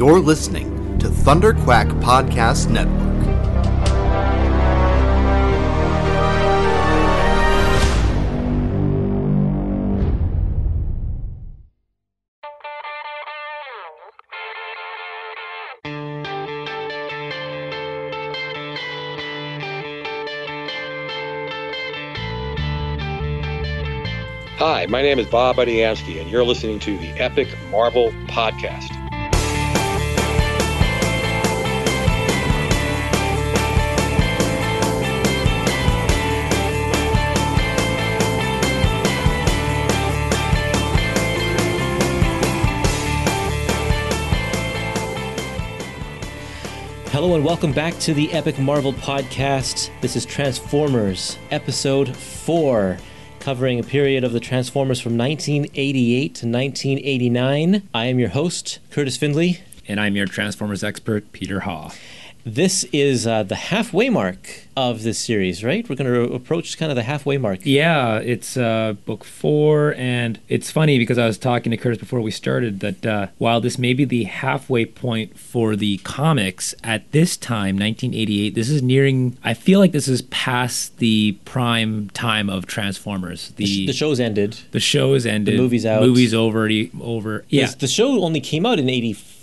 You're listening to Thunder Quack Podcast Network. Hi, my name is Bob Budiansky, and you're listening to the Epic Marvel Podcast. And welcome back to the Epic Marvel Podcast. This is Transformers, Episode 4, covering a period of the Transformers from 1988 to 1989. I am your host, Kurtis Findley. And I'm your Transformers expert, Peter Haw. This is uh, the halfway mark of this series, right? We're going to approach kind of the halfway mark. Yeah, it's uh, book four, and it's funny because I was talking to Kurtis before we started that uh, while this may be the halfway point for the comics at this time, 1988, this is nearing. I feel like this is past the prime time of Transformers. The, sh- the show's ended. The show is ended. The movie's out. Movie's over. Over. Yeah. The show only came out in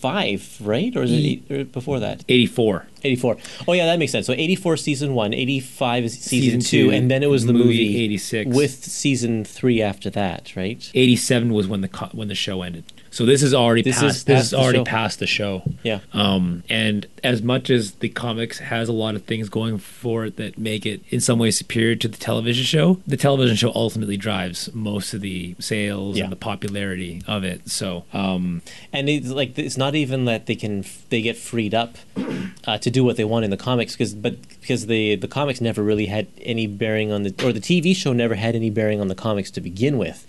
'85, right? Or is it eight, or before that? '84. 84. Oh yeah, that makes sense. So 84 season 1, 85 is season, season 2, and then it was the movie, movie 86 with season 3 after that, right? 87 was when the when the show ended. So this is already this past, is this is already show. past the show. Yeah. Um, and as much as the comics has a lot of things going for it that make it in some ways superior to the television show, the television show ultimately drives most of the sales yeah. and the popularity of it. So, um, and it's like it's not even that they can they get freed up uh, to do what they want in the comics because but because the the comics never really had any bearing on the or the TV show never had any bearing on the comics to begin with.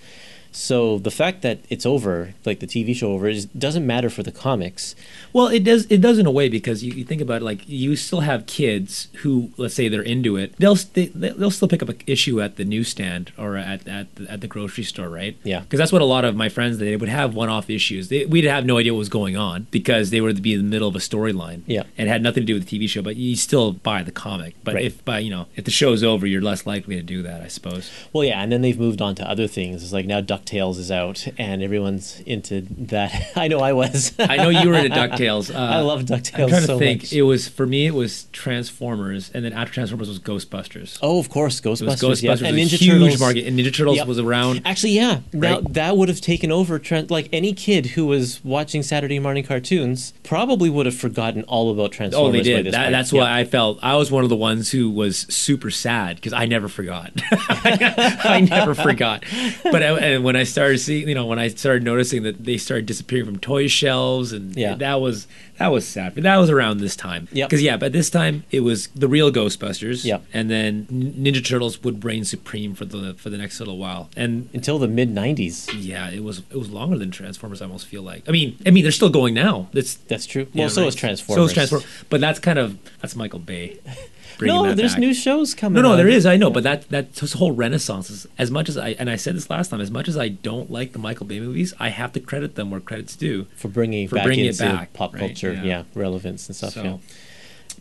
So the fact that it's over, like the TV show over, is, doesn't matter for the comics. Well, it does. It does in a way because you, you, think about it, like you still have kids who, let's say, they're into it. They'll they, they'll still pick up an issue at the newsstand or at at the, at the grocery store, right? Yeah. Because that's what a lot of my friends they would have one-off issues. They, we'd have no idea what was going on because they were to be in the middle of a storyline. Yeah. And it had nothing to do with the TV show, but you still buy the comic. But right. if by you know if the show's over, you're less likely to do that, I suppose. Well, yeah, and then they've moved on to other things. It's like now Ducktales is out and everyone's into that. I know I was. I know you were into Ducktales. Uh, I love Ducktales. I'm trying to so think. Much. It was for me. It was Transformers, and then after Transformers was Ghostbusters. Oh, of course, Ghostbusters. Ghostbusters yeah. and Ninja huge Turtles. market, and Ninja Turtles yep. was around. Actually, yeah, right? that, that would have taken over. Like any kid who was watching Saturday morning cartoons probably would have forgotten all about Transformers. Oh, they did. That, that's yeah. why I felt I was one of the ones who was super sad because I never forgot. I never forgot. But I, when I started seeing, you know, when I started noticing that they started disappearing from toy shelves, and yeah. that was that was sad. But that was around this time. Yeah. Because yeah, but this time it was the real Ghostbusters. Yeah. And then Ninja Turtles would reign supreme for the for the next little while, and until the mid '90s. Yeah, it was it was longer than Transformers. I almost feel like. I mean, I mean, they're still going now. That's that's true. Well, yeah, so right. is Transformers. So is Transformers. But that's kind of that's Michael Bay. no, there's back. new shows coming. No, no, out. there is. I know, but that that this whole renaissance is as much as I and I said this last time. As much as I don't like the Michael Bay movies, I have to credit them where credit's due for bringing for back bringing into it back, pop right? culture, yeah. yeah. relevance and stuff. So, yeah.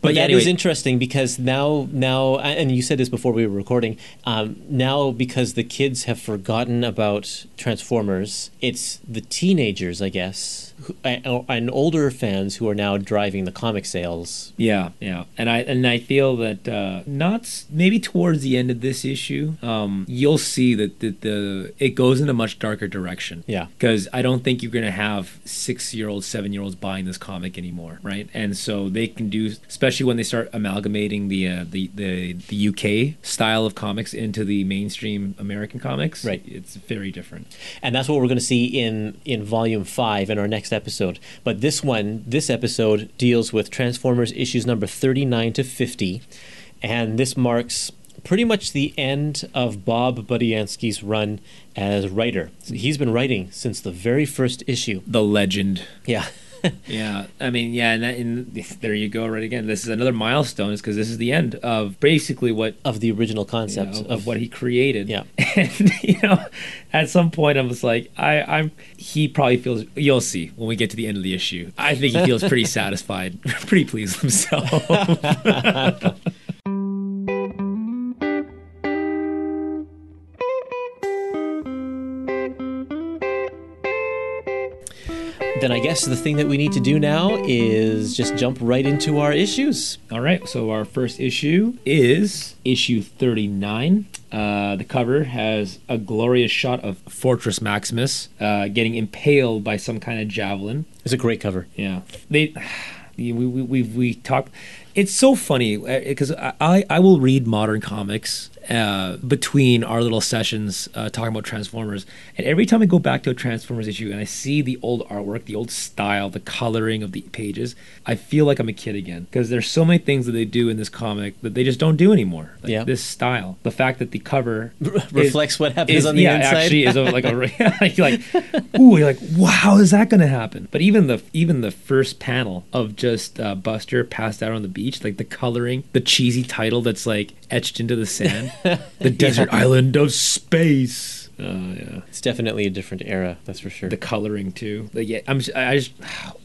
But, but yeah, that anyway. is interesting because now, now, and you said this before we were recording. Um, now, because the kids have forgotten about Transformers, it's the teenagers, I guess, who, and older fans who are now driving the comic sales. Yeah, yeah, and I and I feel that uh, not maybe towards the end of this issue, um, you'll see that the, the it goes in a much darker direction. Yeah, because I don't think you're going to have six year olds, seven year olds buying this comic anymore, right? And so they can do, especially when they start amalgamating the uh, the the the UK style of comics into the mainstream American comics. Right, it's very different and that's what we're going to see in in volume five in our next episode. But this one, this episode deals with Transformers issues number thirty nine to fifty, and this marks pretty much the end of Bob Budiansky's run as writer. He's been writing since the very first issue. The legend. Yeah. yeah, I mean, yeah, and, that, and there you go, right again. This is another milestone, is because this is the end of basically what of the original you concept know, of, of what he created. Yeah. and you know, at some point, I was like, I, I'm. He probably feels. You'll see when we get to the end of the issue. I think he feels pretty satisfied, pretty pleased with himself. Then I guess the thing that we need to do now is just jump right into our issues. All right, so our first issue is issue 39. Uh, the cover has a glorious shot of Fortress Maximus uh, getting impaled by some kind of javelin. It's a great cover. Yeah, they. We we we we talked. It's so funny because I I will read modern comics uh, between our little sessions uh, talking about Transformers, and every time I go back to a Transformers issue and I see the old artwork, the old style, the coloring of the pages, I feel like I'm a kid again because there's so many things that they do in this comic that they just don't do anymore. Like Yeah. this style, the fact that the cover Reflects what happens is, on the yeah, inside. actually is a, like a like, ooh, you're like, wow, how is that going to happen? But even the even the first panel of just uh, Buster passed out on the beach, like the coloring, the cheesy title that's like etched into the sand, the desert island of space. Oh yeah, It's definitely a different era, that's for sure. the coloring too. Like, yeah, I'm I just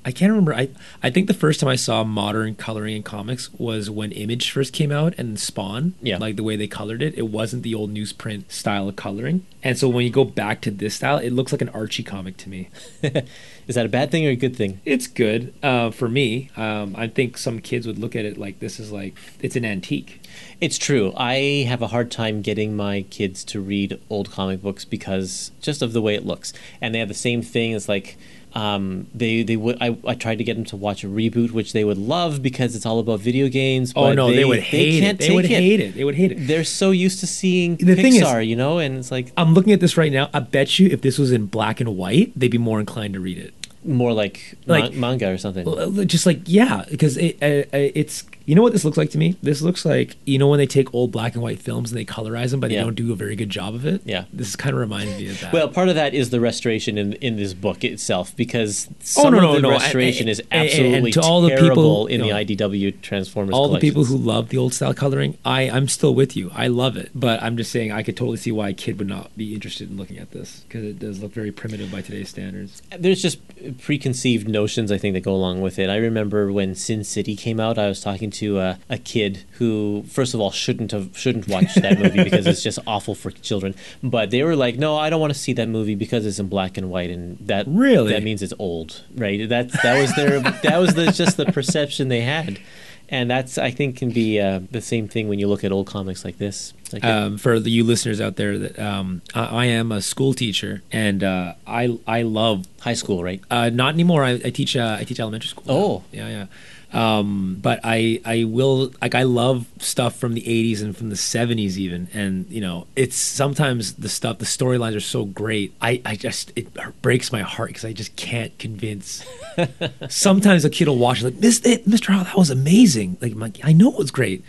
I can't remember. I I think the first time I saw modern coloring in comics was when Image first came out and Spawn. Yeah. like the way they colored it, it wasn't the old newsprint style of coloring. And so when you go back to this style, it looks like an Archie comic to me. Is that a bad thing or a good thing? It's good uh, for me. Um, I think some kids would look at it like this is like it's an antique. It's true. I have a hard time getting my kids to read old comic books because just of the way it looks. And they have the same thing. It's like um, they they would. I, I tried to get them to watch a ReBoot, which they would love because it's all about video games. Oh but no, they, would hate can't it. They would it. hate it. They would hate it. They're so used to seeing The Pixar, thing is- you know, and it's like I'm looking at this right now. I bet you if this was in black and white, they'd be more inclined to read it. more like, Like- ma- manga or something. Just like yeah, because it, uh, uh, it's you know what this looks like to me. This looks like you know when they take old black and white films and they colorize them, but they Yeah. don't do a very good job of it. Yeah. this is kind of reminds me of that. Well, part of that is the restoration in in this book itself because Oh, no, of no, the no, and- restoration is and- and absolutely to all the people, in you know, the IDW Transformers. all the people who love the old style coloring, I I'm still with you. I love it, but I'm just saying I could totally see why a kid would not be interested in looking at this because it does look very primitive by today's standards. there's just preconceived notions I think that go along with it. I remember when Sin City came out, I was talking to a, a kid who, first of all, shouldn't have shouldn't watch that movie because it's just awful for children. But they were like, "No, I don't want to see that movie because it's in black and white, and that Really? that means it's old, right?" That that was their that was the, just the perception they had. And that's, I think, can be uh, the same thing when you look at old comics like this. Like, um, for the, you listeners out there that um, I, I am a school teacher and uh, I I love high school, right? uh, not anymore. I, I teach uh, I teach elementary school. Oh. yeah yeah. Um, but I I will like I love stuff from the 80s and from the 70s even. And you know it's sometimes the stuff the storylines are so great. I I just it breaks my heart because I just can't convince. Sometimes a kid will watch it like this it, Mr. Howell that was amazing. Like like I know it was great.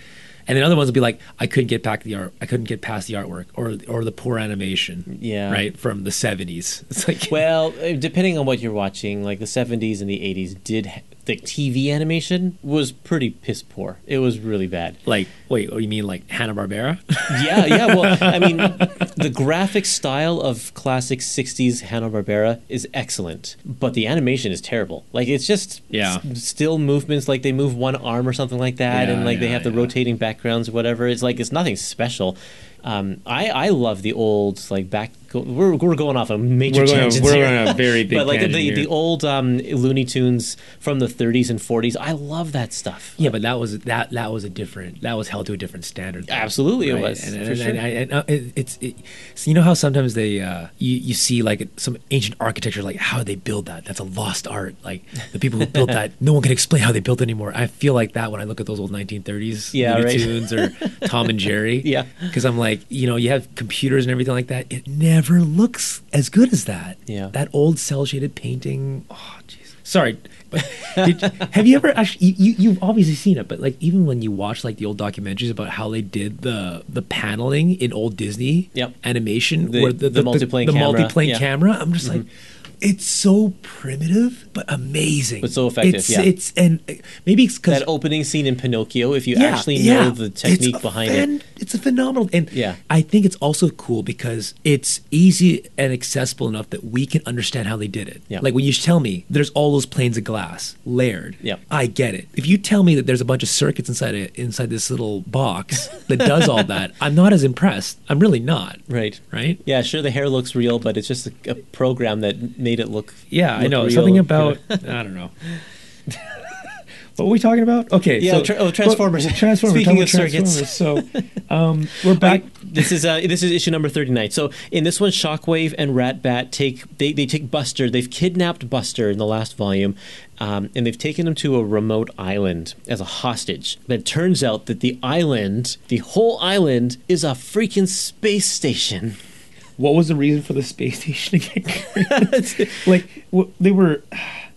And then other ones will be like I couldn't get back the art I couldn't get past the artwork or or the poor animation Yeah. right from the 70s it's like Well, uh, depending on what you're watching, like the 70s and the 80s did the TV animation was pretty piss poor. It was really bad. like wait what do you mean like Hanna Barbera Yeah, yeah. Well, I mean, the graphic style of classic 60s Hanna Barbera is excellent, but the animation is terrible. Like it's just Yeah. s- still movements like they move one arm or something like that, Yeah, and like they have the yeah. rotating backgrounds or whatever. It's like it's nothing special. Um, I I love the old like back. Go, we're we're going off a major We're going- tangents we're here. going on a very big but like the here. the old um, Looney Tunes from the 30s and 40s. I love that stuff. Yeah, but that was that that was a different that was held to a different standard. though. Absolutely it was, and, for and, sure. and, and, uh, it, it's it, so you know how sometimes they uh, you you see like some ancient architecture like how they build that? That's a lost art. Like the people who built that, no one can explain how they built it anymore. I feel like that when I look at those old 1930s Yeah, Looney right. Tunes or Tom and Jerry. Yeah. because I'm like you know you have computers and everything like that. It never looks as good as that. Yeah. that old cell shaded painting. Oh, jeez. Sorry, but did, have you ever actually? You, you you've obviously seen it, but like even when you watch like the old documentaries about how they did the the paneling in old Disney Yep. animation, The- where the, the multiplane the, camera, multiplane yeah. Mm-hmm. camera, I'm just like. It's so primitive but amazing. But so effective, It's yeah. it's and uh, maybe it's because that opening scene in Pinocchio, if you actually know the technique behind phen- it. It's a phenomenal, and Yeah. I think it's also cool because it's easy and accessible enough that we can understand how they did it. Yeah. Like when you tell me there's all those planes of glass layered, Yep. I get it. If you tell me that there's a bunch of circuits inside a, inside this little box that does all that, I'm not as impressed. I'm really not. Right. Right? Yeah, sure, the hair looks real, but it's just a, a program that made it look. Yeah, I know. real. Something about I don't know. what were we talking about? Okay, Yeah, tra- oh, Transformers. Transformers. Speaking of about circuits. So, um, we're back. this is uh, this is issue number thirty nine. So in this one, Shockwave and Ratbat take they, they take Buster. They've kidnapped Buster in the last volume, um, and they've taken him to a remote island as a hostage. But it turns out that the island, the whole island, is a freaking space station. What was the reason for the space station to get created? like w- they were.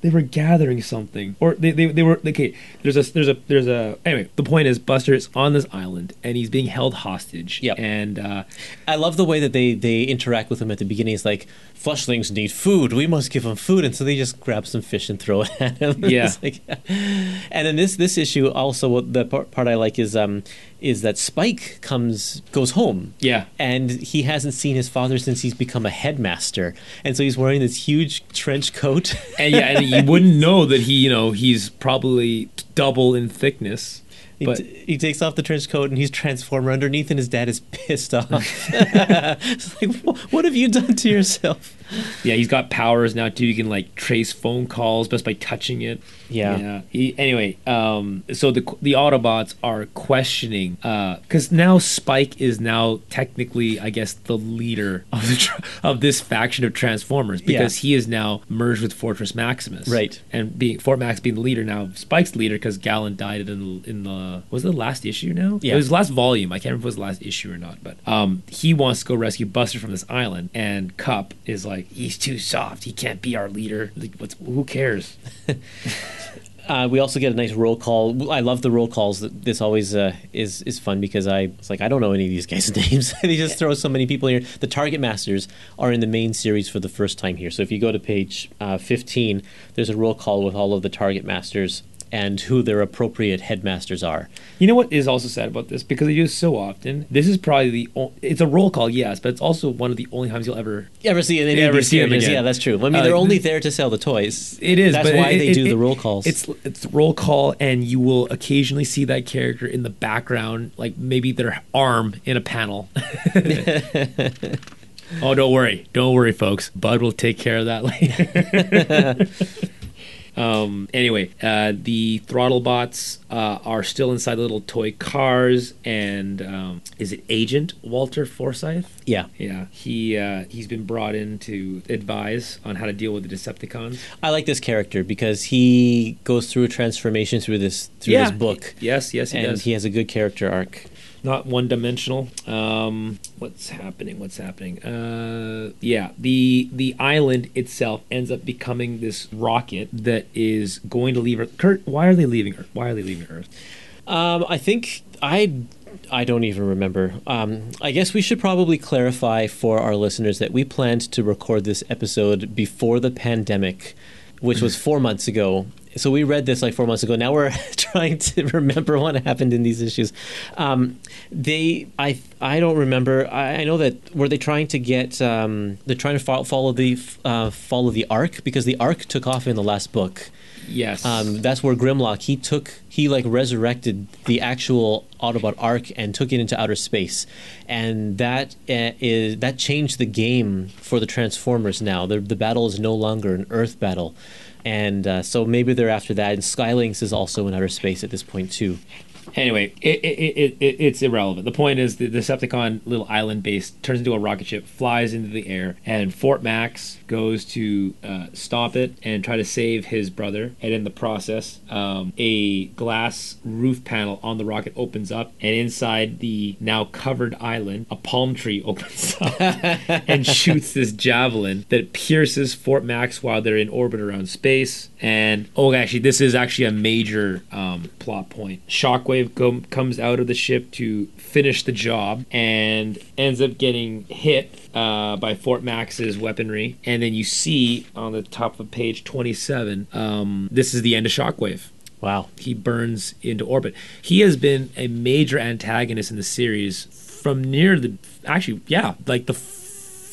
They were gathering something, or they, they, they were okay. There's a there's a there's a anyway. The point is, Buster is on this island and he's being held hostage. Yep. And uh, I love the way that they they interact with him at the beginning. It's like fleshlings need food. We must give them food, and so they just grab some fish and throw it at him. Yeah. Like- and then this this issue also what the part, part I like is um is that Spike comes goes home. Yeah. And he hasn't seen his father since he's become a headmaster, and so he's wearing this huge trench coat. and yeah, and you wouldn't know that he you know he's probably double in thickness. He, But t- he takes off the trench coat and he's Transformer underneath, and his dad is pissed off. it's like, what have you done to yourself? Yeah, he's got powers now too. You can like trace phone calls just by touching it. Yeah. Yeah. He, anyway, um, so the the Autobots are questioning because now Spike is now technically, I guess, the leader of the tr- of this faction of Transformers because he is now merged with Fortress Maximus. Right. And being Fort Max being the leader now, Spike's the leader because Galen died in the, in the was it the last issue now? Yeah. It was the last volume. I can't remember if it was the last issue or not, but um, he wants to go rescue Buster from this island, and Kup is like, he's too soft. He can't be our leader. Like, what's who cares? Uh, we also get a nice roll call. I love the roll calls. This always uh, is is fun because I it's like I don't know any of these guys' names. they just throw so many people here. The Target Masters are in the main series for the first time here. So if you go to page uh, 15, there's a roll call with all of the Target Masters and who their appropriate headmasters are. You know what is also sad about this because they do so often. This is probably the o- it's a roll call, yes, but it's also one of the only times you'll ever. You ever see any You of ever see them again. Yeah, that's true. I mean, Uh, they're only there to sell the toys. It is. That's but why it- they it- do it- the roll calls. It's it's roll call, and you will occasionally see that character in the background, like maybe their arm in a panel. oh, don't worry, don't worry, folks. Bud will take care of that later. Um, anyway, uh, the throttle bots uh, are still inside the little toy cars, and um, is it Agent Walter Forsyth? yeah. Yeah, he uh, he's been brought in to advise on how to deal with the Decepticons. I like this character because he goes through a transformation through this through Yeah. this book. Yes, yes, he and does. he has a good character arc. Not one dimensional. Um, what's happening? What's happening? Uh, yeah, the the island itself ends up becoming this rocket that is going to leave Earth. Kurt, why are they leaving Earth? Why are they leaving Earth? Um, I think I I don't even remember. Um, I guess we should probably clarify for our listeners that we planned to record this episode before the pandemic, which was four months ago. So we read this like four months ago. Now we're trying to remember what happened in these issues. Um, they, I, I don't remember. I, I know that were they trying to get? Um, they're trying to follow, follow the uh, follow the arc because the arc took off in the last book. Yes. Um, that's where Grimlock he took he like resurrected the actual Autobot arc and took it into outer space, and that uh, is that changed the game for the Transformers. Now the the battle is no longer an Earth battle, and uh, so maybe they're after that. And Skylynx is also in outer space at this point too. Anyway, it, it, it, it, it's irrelevant. The point is the Decepticon little island base turns into a rocket ship, flies into the air, and Fort Max goes to uh, stop it and try to save his brother. And in the process, um, a glass roof panel on the rocket opens up, and inside the now covered island, a palm tree opens up and shoots this javelin that pierces Fort Max while they're in orbit around space. And oh, actually, this is actually a major um, plot point. Shockwave Shockwave go, comes out of the ship to finish the job and ends up getting hit uh, by Fort Max's weaponry. And then you see on the top of page 27, um, this is the end of Shockwave. Wow. He burns into orbit. He has been a major antagonist in the series from near the actually, yeah, like the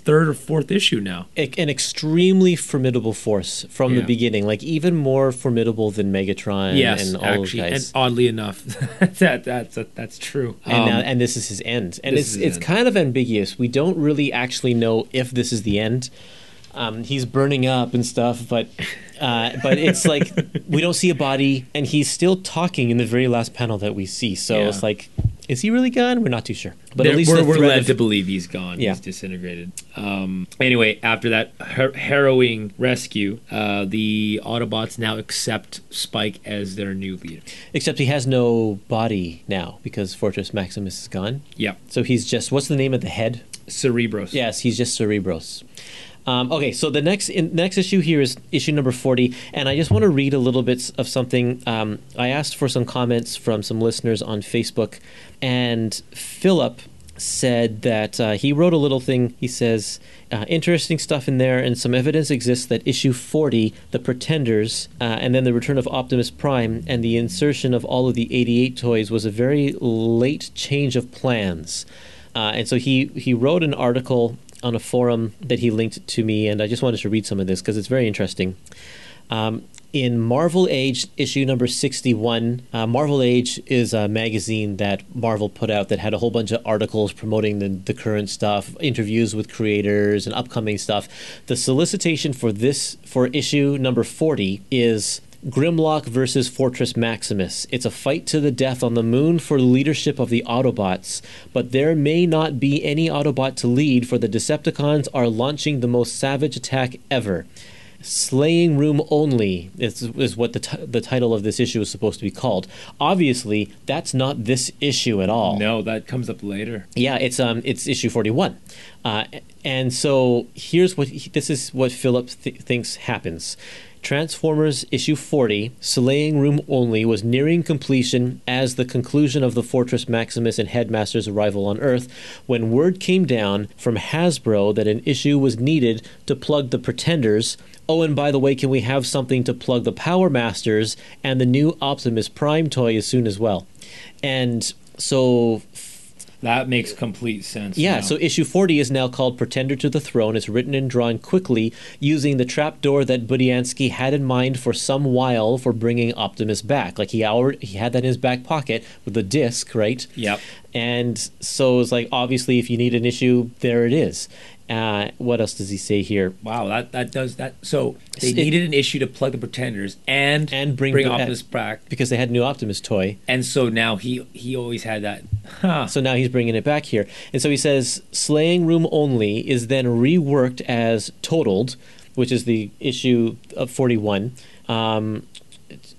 third or fourth issue now. An extremely formidable force from Yeah. the beginning, like even more formidable than Megatron yes, and all actually, those and oddly enough, that that's that's true. and, Um, now, and this is his end. And it's it's end. kind of ambiguous. We don't really actually know if this is the end. Um, he's burning up and stuff, but uh, but it's like we don't see a body, and he's still talking in the very last panel that we see. So Yeah. it's like, is he really gone? We're not too sure. But There- at least we're, we're led of- to believe he's gone. Yeah. He's disintegrated. Um, anyway, after that har- harrowing rescue, uh, the Autobots now accept Spike as their new leader. except he has no body now because Fortress Maximus is gone. Yeah, So he's just what's the name of the head? Cerebros. Yes, he's just Cerebros. Um, okay, so the next in, next issue here is issue number forty, and I just want to read a little bit of something. Um, I asked for some comments from some listeners on Facebook, and Philip said that uh, he wrote a little thing. He says, uh, interesting stuff in there, and some evidence exists that issue 40, The Pretenders, uh, and then the return of Optimus Prime, and the insertion of all of the 88 toys was a very late change of plans. Uh, and so he, he wrote an article on a forum that he linked to me, and I just wanted to read some of this because it's very interesting. Um, in Marvel Age issue number 61, uh, Marvel Age is a magazine that Marvel put out that had a whole bunch of articles promoting the, the current stuff, interviews with creators, and upcoming stuff. The solicitation for this, for issue number 40, is Grimlock versus Fortress Maximus. It's a fight to the death on the moon for leadership of the Autobots, but there may not be any Autobot to lead, for the Decepticons are launching the most savage attack ever. Slaying Room Only is, is what the, t- the title of this issue is supposed to be called. Obviously, that's not this issue at all. No, that comes up later. Yeah, it's um, it's issue forty-one, uh, and so here's what he, this is what Philip th- thinks happens. Transformers issue 40, Slaying Room Only, was nearing completion as the conclusion of the Fortress Maximus and Headmaster's arrival on Earth when word came down from Hasbro that an issue was needed to plug the Pretenders. Oh, and by the way, can we have something to plug the Power Masters and the new Optimus Prime toy as soon as well? And so That makes complete sense. yeah, now. so issue 40 is now called Pretender to the Throne. It's written and drawn quickly using the trapdoor that Budiansky had in mind for some while for bringing Optimus back. Like he already, he had that in his back pocket with the disc, right? Yep. And so it's like obviously if you need an issue, there it is. Uh, what else does he say here? Wow, that that does that. So they It- needed an issue to plug the Pretenders and And bring bring Optimus back, Because they had a new Optimus toy. and so now he he always had that. Huh. So now he's bringing it back here. And so he says Slaying Room Only is then reworked as Totaled, which is the issue of 41. Um,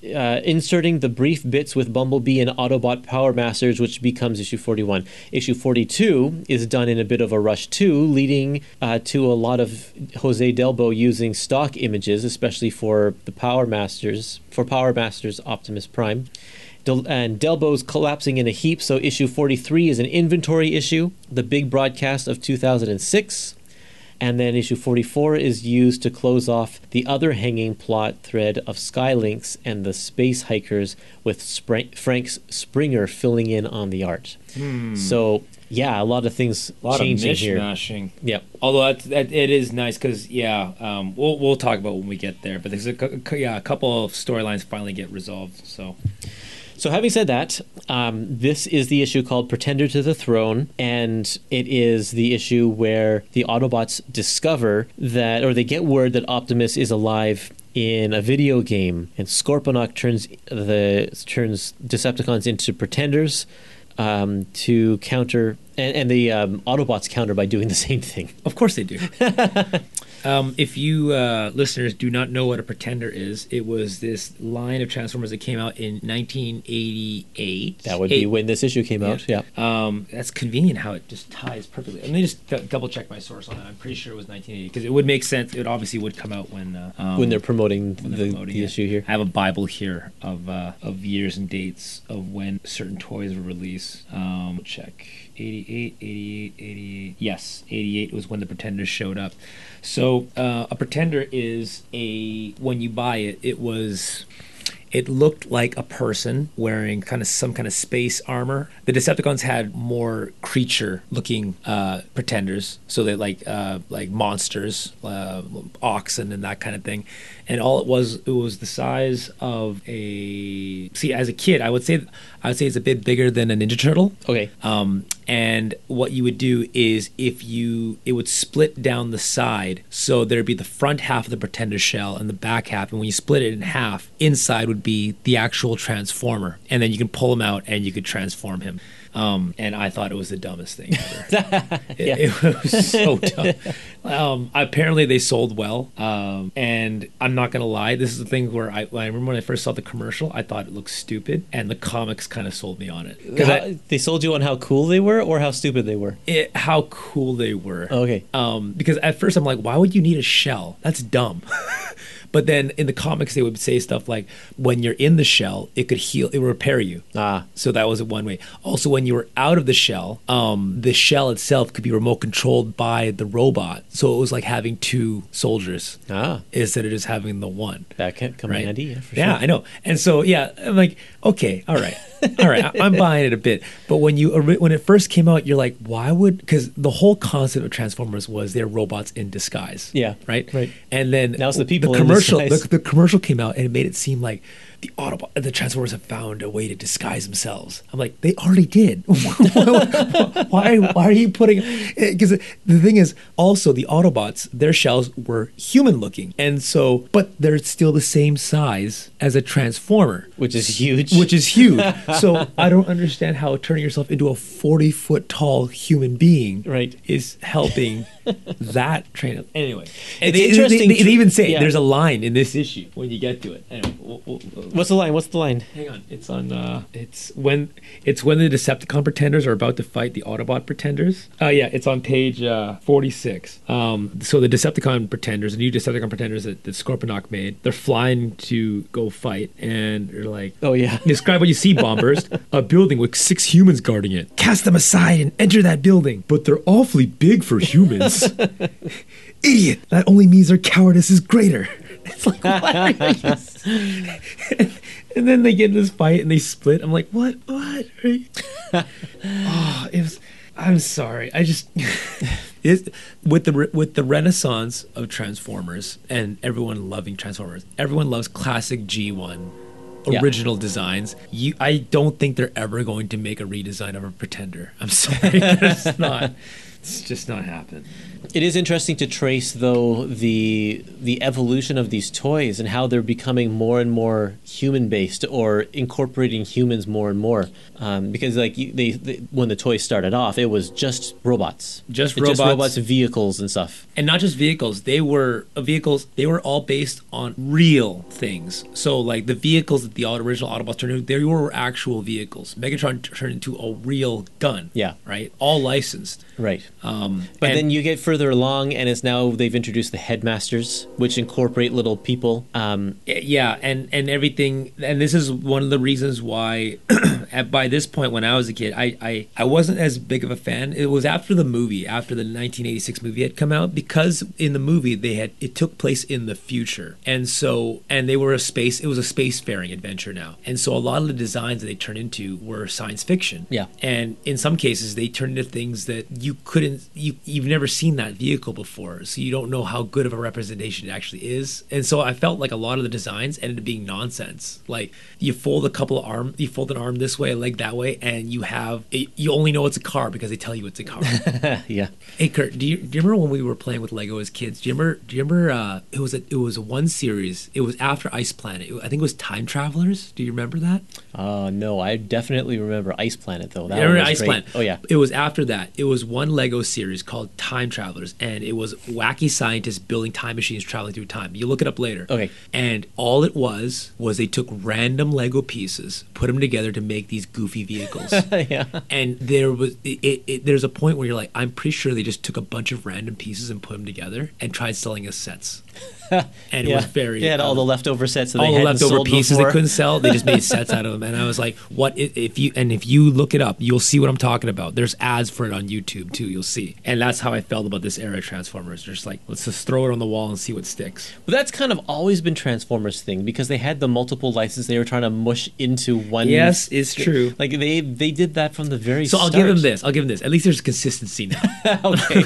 uh, inserting the brief bits with Bumblebee and Autobot Power Masters, which becomes issue 41. Issue 42 is done in a bit of a rush too, leading uh, to a lot of Jose Delbo using stock images, especially for the Power Masters, for Power Masters Optimus Prime. Del- and Delbo's collapsing in a heap, so issue 43 is an inventory issue, the big broadcast of 2006. And then issue 44 is used to close off the other hanging plot thread of Skylynx and the space hikers with Spr- Frank Springer filling in on the art. So, yeah, a lot of things Hmm. A lot changing of here. Yep. Although that, that it is nice because yeah, um, we'll we'll talk about when we get there. But there's a yeah a couple of storylines finally get resolved. So So, having said that, um, this is the issue called Pretender to the Throne, and it is the issue where the Autobots discover that, or they get word that Optimus is alive in a video game, and Scorponok turns the turns Decepticons into pretenders um, to counter And, and the um, Autobots counter by doing the same thing. Of course they do. um, if you uh, listeners do not know what a Pretender is, it was this line of Transformers that came out in 1988. That would be when this issue came out. Yeah. Um, that's convenient how it just ties perfectly. Let me just d- double check my source on that. I'm pretty sure it was 1980 because it would make sense. It obviously would come out when uh, um, when they're promoting when the, they're promoting the issue here. I have a Bible here of uh, of years and dates of when certain toys were released. Um, check 88, 88, 88. Yes, 88 was when the Pretenders showed up. So uh, a Pretender is a when you buy it, it was. It looked like a person wearing kind of some kind of space armor. The Decepticons had more creature-looking uh, pretenders, so they like uh, like monsters, uh, oxen, and that kind of thing. And all it was, it was the size of a. See, as a kid, I would say, I would say it's a bit bigger than a Ninja Turtle. Okay. Um, and what you would do is if you it would split down the side so there'd be the front half of the pretender shell and the back half and when you split it in half inside would be the actual transformer and then you can pull him out and you could transform him um, and I thought it was the dumbest thing ever. it, it was so dumb. Um, apparently, they sold well, um, and I'm not gonna lie. This is the thing where I, I remember when I first saw the commercial, I thought it looked stupid, and the comics kind of sold me on it How- they sold you on how cool they were or how stupid they were. it, how cool they were. Okay. Um, because at first I'm like, why would you need a shell? That's dumb. but then in the comics they would say stuff like, when you're in the shell, it could heal, it would repair you. Ah. So that was one way. Also, when you were out of the shell, um, the shell itself could be remote controlled by the robot. So it was like having two soldiers Ah. instead of just having the one. That can come in Right. handy. Yeah, for yeah, sure. I know. And so, yeah, I'm like, okay, all right, all right, I- I'm buying it a bit. But when you when it first came out, you're like, why would? Because the whole concept of Transformers was they're robots in disguise. Yeah, right, right. And then Now it's the people in commercial, the, the commercial came out, and it made it seem like the Autobot, the Transformers have found a way to disguise themselves. I'm like, they already did. why, why are you putting? Eh, because the thing is, also the Autobots, their shells were human looking, and so, but they're still the same size as a Transformer, Which is huge. which is huge. so I don't understand how turning yourself into a 40 foot tall human being Right. is helping that train. Anyway, It's they, interesting They, they, to- even say yeah. there's a line in this issue when you get to it. Anyway, we'll- we'll- we'll- What's the line? What's the line? hang on. It's on. Uh, it's when it's when the Decepticon pretenders are about to fight the Autobot pretenders. Uh, yeah, it's on page uh, 46. Um, so the Decepticon pretenders, the new Decepticon pretenders that, that Scorponok made, they're flying to go fight, and they're like, Oh yeah. Describe what you see, Bombers. a building with six humans guarding it. Cast them aside and enter that building. But they're awfully big for humans. Idiot! That only means their cowardice is greater. It's like, what are you and then they get in this fight and they split. I'm like, what? What? Are you- oh, it was. I'm sorry. I just it, with the with the renaissance of Transformers and everyone loving Transformers. Everyone loves classic G1 Yeah. original designs. You, I don't think they're ever going to make a redesign of a Pretender. I'm sorry, it's not. It's just not happening. It is interesting to trace, though, the the evolution of these toys and how they're becoming more and more human based or incorporating humans more and more. Um, because, like, they, they when the toys started off, it was just robots, Just just robots. robots, vehicles, and stuff. and not just vehicles they were uh, vehicles they were all based on real things so like the vehicles that the original autobots turned into they were actual vehicles megatron turned into a real gun Yeah. right all licensed Right. um But then you get further along, and it's now they've introduced the headmasters, which incorporate little people. Um, yeah and and everything and this is one of the reasons why at, by this point when i was a kid I, I i wasn't as big of a fan it was after the movie after the 1986 movie had come out because in the movie they had it took place in the future and so and they were a space it was a spacefaring adventure now and so a lot of the designs that they turned into were science fiction Yeah. and in some cases they turned into things that you couldn't you you've never seen that vehicle before so you don't know how good of a representation it actually is and so i felt like a lot of the designs ended up being nonsense like you fold a couple of arm you fold an arm this way a leg that way, and you have it, you only know it's a car because they tell you it's a car. yeah. hey Kurt, do you, do you remember when we were playing with Lego as kids? Do you remember? Do you remember? Uh, it was a it was one series. It was after Ice Planet. It- I think it was Time Travelers. Do you remember that? Uh, no, I definitely remember Ice Planet though. That You remember was Ice great. Planet? Oh yeah. It was after that. It was one Lego series called Time Travelers, and it was wacky scientists building time machines traveling through time. You look it up later. Okay. And all it was was they took random Lego pieces, put them together to make these goofy vehicles. yeah. and there was it, it, it, there's a point where you're like, I'm pretty sure they just took a bunch of random pieces and put them together and tried selling as sets. and it was very They had all um, the leftover sets that all they the leftover pieces before. they couldn't sell. They just made sets out of them, and I was like, "What if you?" And if you look it up, you'll see what I'm talking about. There's ads for it on YouTube too. You'll see, and that's how I felt about this era of Transformers. Just like, let's just throw it on the wall and see what sticks. But that's kind of always been Transformers thing because they had the multiple licenses they were trying to mush into one. Yes, it's true. Like they they did that from the very So I'll give him this. I'll give him this. At least there's consistency now. okay.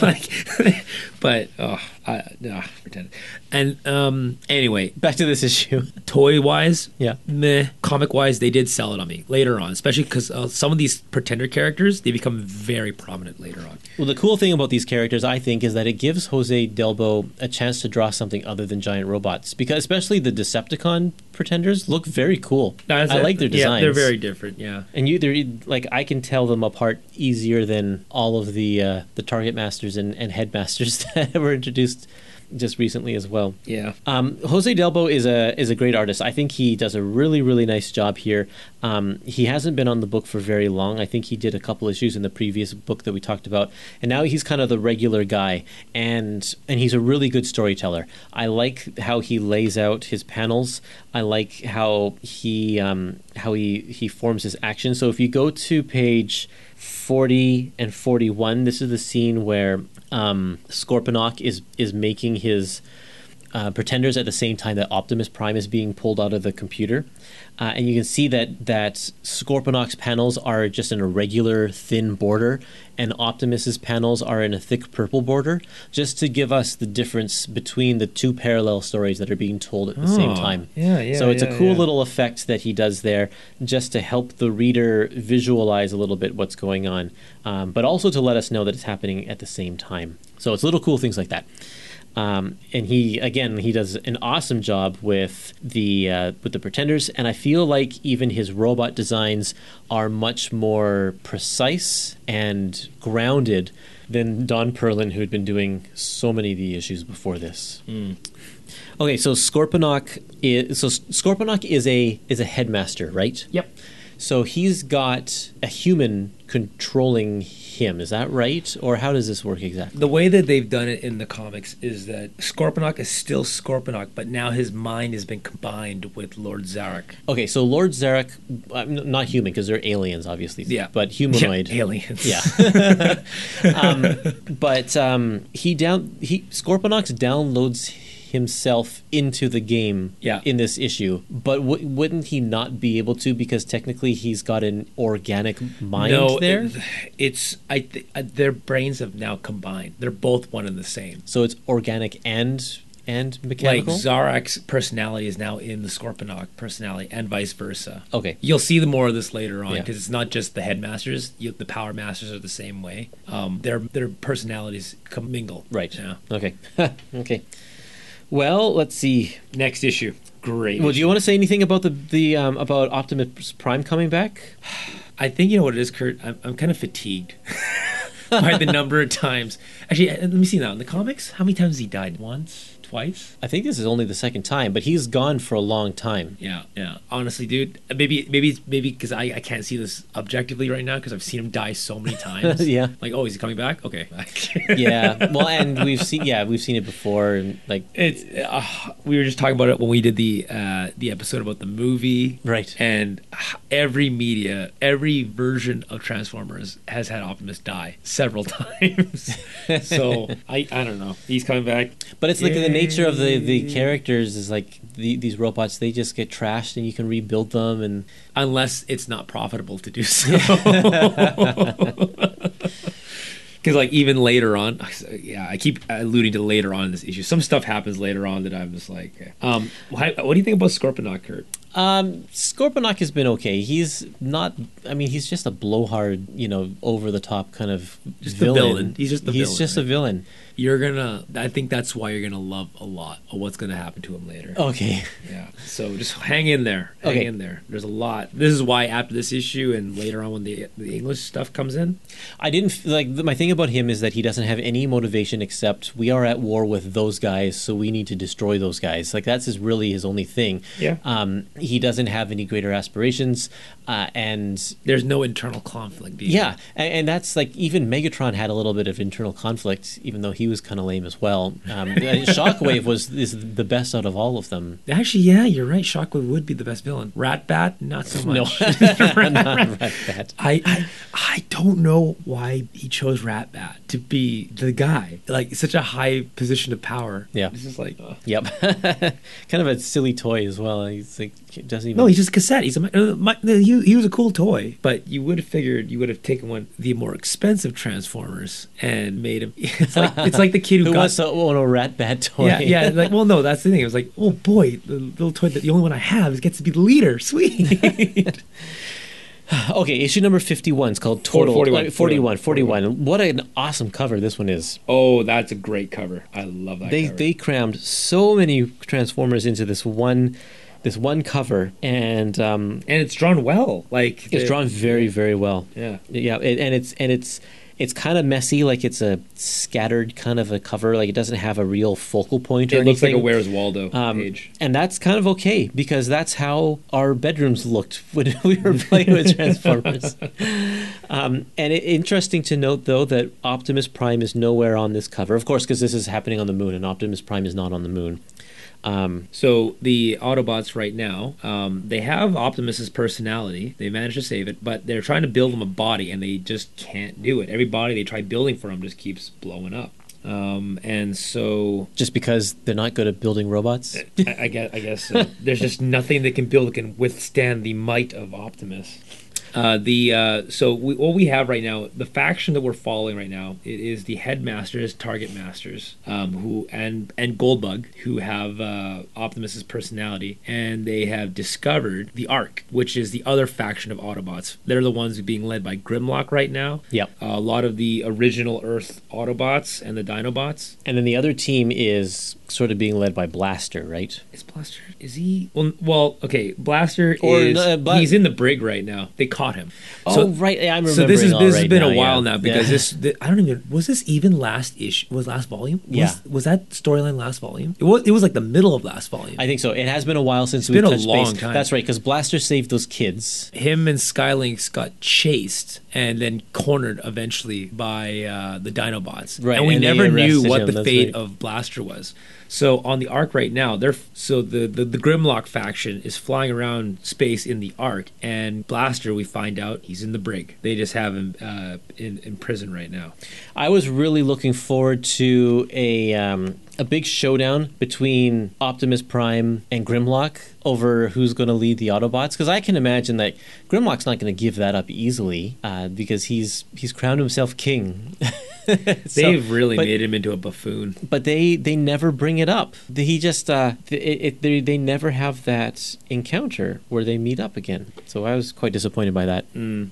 like, like- but oh, I, no, pretend. And um, anyway, Back to this issue. toy wise, Yeah. meh. Comic wise, they did sell it on me later on, especially because uh, some of these pretender characters they become very prominent later on. Well, the cool thing about these characters, I think, is that it gives Jose Delbo a chance to draw something other than giant robots. Because especially the Decepticon pretenders look very cool. I like their designs. Yeah, they're very different. Yeah. and you, they're like I can tell them apart easier than all of the uh, the target masters and, and headmasters that were introduced just recently as well. Yeah. Um, Jose Delbo is a is a great artist. I think he does a really really nice job here. Um, he hasn't been on the book for very long. I think he did a couple issues in the previous book that we talked about, and now he's kind of the regular guy. And and he's a really good storyteller. I like how he lays out his panels. I like how he um, how he he forms his action. So if you go to page 40 and 41 this is the scene where um, Scorponok is is making his uh, pretenders at the same time that Optimus Prime is being pulled out of the computer, uh, and you can see that that Scorponok's panels are just in a regular thin border, and Optimus's panels are in a thick purple border, just to give us the difference between the two parallel stories that are being told at the same Oh, time. yeah, yeah, So it's yeah, a cool yeah. little effect that he does there, just to help the reader visualize a little bit what's going on, um, but also to let us know that it's happening at the same time. So it's little cool things like that. Um, and he again he does an awesome job with the uh, with the pretenders and I feel like even his robot designs are much more precise and grounded than Don Perlin who had been doing so many of the issues before this. Okay, so Scorponok is so Scorponok is a is a headmaster, right? Yep. So he's got a human controlling him. Is that right, or how does this work exactly? The way that they've done it in the comics is that Scorponok is still Scorponok, but now his mind has been combined with Lord Zarak. Okay, so Lord Zarak, uh, not human because they're aliens, obviously. Yeah. but humanoid. Yeah, aliens. Yeah. um, but um, he down he Scorponox downloads himself into the game Yeah. in this issue. But w- wouldn't he not be able to because technically he's got an organic mind no, there? it- it's I th- uh, their brains have now combined. They're both one and the same. so it's organic and and mechanical. Like. Zarak's personality is now in the Scorponok personality, and vice versa. okay. You'll see the more of this later on Yeah. because it's not just the headmasters. You, the power masters are the same way. Um, their their personalities commingle. Right. Yeah. Okay. okay. Well, let's see. Next issue. Great. Well, do you want to say anything about the the um, about Optimus Prime coming back? I think you know what it is, Kurt. I'm, I'm kind of fatigued by the number of times. Actually, uh, let me see now. In the comics, how many times has he died? Once, twice? I think this is only the second time, but he's gone for a long time. Yeah, yeah. Honestly, dude, maybe, maybe, maybe because I, I can't see this objectively right now because I've seen him die so many times. Yeah. Like, oh, is he coming back? Okay. yeah. Well, and we've seen yeah we've seen it before, and like It's uh, we were just talking about it when we did the uh, the episode about the movie, Right. And every media, every version of Transformers has had Optimus die several times. so I I don't know. He's coming back. But it's like the nature of the the characters is like the, these robots they just get trashed and you can rebuild them and unless it's not profitable to do so. Because like even later on, yeah, I keep alluding to later on in this issue. Some stuff happens later on that I'm just like, okay. um, what do you think about Scorponok, Kurt? Um, Scorponok has been okay. He's not. I mean, he's just a blowhard, you know, over the top kind of Just the villain. villain. He's just the He's villain, just a villain. You're gonna. I think that's why you're gonna love a lot of what's gonna happen to him later. Okay. Yeah. So just hang in there. Hang Okay. in there. There's a lot. This is why after this issue and later on when the the English stuff comes in, I didn't like my thing about him is that he doesn't have any motivation except we are at war with those guys, so we need to destroy those guys. Like that's his really his only thing. Yeah. Um, he doesn't have any greater aspirations, uh, and there's no internal conflict. either. yeah, and, and that's like even Megatron had a little bit of internal conflict, even though he was kind of lame as well. Um, Shockwave was is the best out of all of them. Actually, yeah, you're right. Shockwave would be the best villain. Ratbat, not so much. No, much. not Ratbat. I, I I don't know why he chose Ratbat to be the guy. Like such a high position of power. Yeah. It's just like uh, Yep, kind of a silly toy as well. He's like he doesn't even. no, he's just a cassette. He's a uh, my, he, he was a cool toy, but you would have figured you would have taken one of the more expensive Transformers and made him. It's like it's like the kid who, who got wants to own a Ratbat toy? yeah yeah like well no that's the thing. It was like oh boy the little toy that the only one I have is gets to be the leader. Sweet. Okay, issue number 51 is called Total. 41, uh, 41, 41. What an awesome cover this one is. oh, that's a great cover. I love that. They cover. they crammed so many Transformers into this one this one cover and um, and it's drawn well. Like it's the- drawn very very well. Yeah. Yeah, it, and it's and it's it's kind of messy like it's a scattered kind of a cover like it doesn't have a real focal point or It looks like anything. a Where's Waldo Um, page. and that's kind of okay because that's how our bedrooms looked when we were playing with Transformers. um, and it, interesting to note, though, that Optimus Prime is nowhere on this cover. Of course, because this is happening on the moon, and Optimus Prime is not on the moon. Um, So the Autobots right now, um, they have Optimus's personality. They managed to save it, but they're trying to build him a body, and they just can't do it. Every body they try building for him just keeps blowing up. Um, and so just because they're not good at building robots. I, I guess, I guess uh, there's just nothing they can build that can withstand the might of Optimus. Uh, the uh, so we, what we have right now, the faction that we're following right now, it is the headmasters, target masters, um, who and and Goldbug, who have uh, Optimus's personality, and they have discovered the Ark, which is the other faction of Autobots. They're the ones being led by Grimlock right now. Yep. Uh, a lot of the original Earth Autobots and the Dinobots. And then the other team is sort of being led by Blaster, right? Is Blaster? Is he? Well, well okay. Blaster Or, is. uh, Bla- he's in the brig right now. They caught him. oh, right. yeah, I'm So this is remembering all this has right been a while yeah. now because Yeah. this the, I don't even was this even last issue was last volume was, Yeah. was that storyline last volume it was it was like the middle of last volume I think so. It has been a while since It's we've a touched long base. time. That's right, because Blaster saved those kids. him and Skylynx got chased and then cornered eventually by uh, the Dinobots. Right, and we and never knew what him, the that's fate right. of Blaster was. So on the Ark right now, they're so the, the the Grimlock faction is flying around space in the Ark, and Blaster, we find out he's in the brig. They just have him uh, in in prison right now. I was really looking forward to a um, a big showdown between Optimus Prime and Grimlock over who's going to lead the Autobots because I can imagine that Grimlock's not going to give that up easily uh, because he's he's crowned himself king. So- They've really but- made him into a buffoon. but they they never bring it up. He just uh, it, it, they they never have that encounter where they meet up again. So I was quite disappointed by that.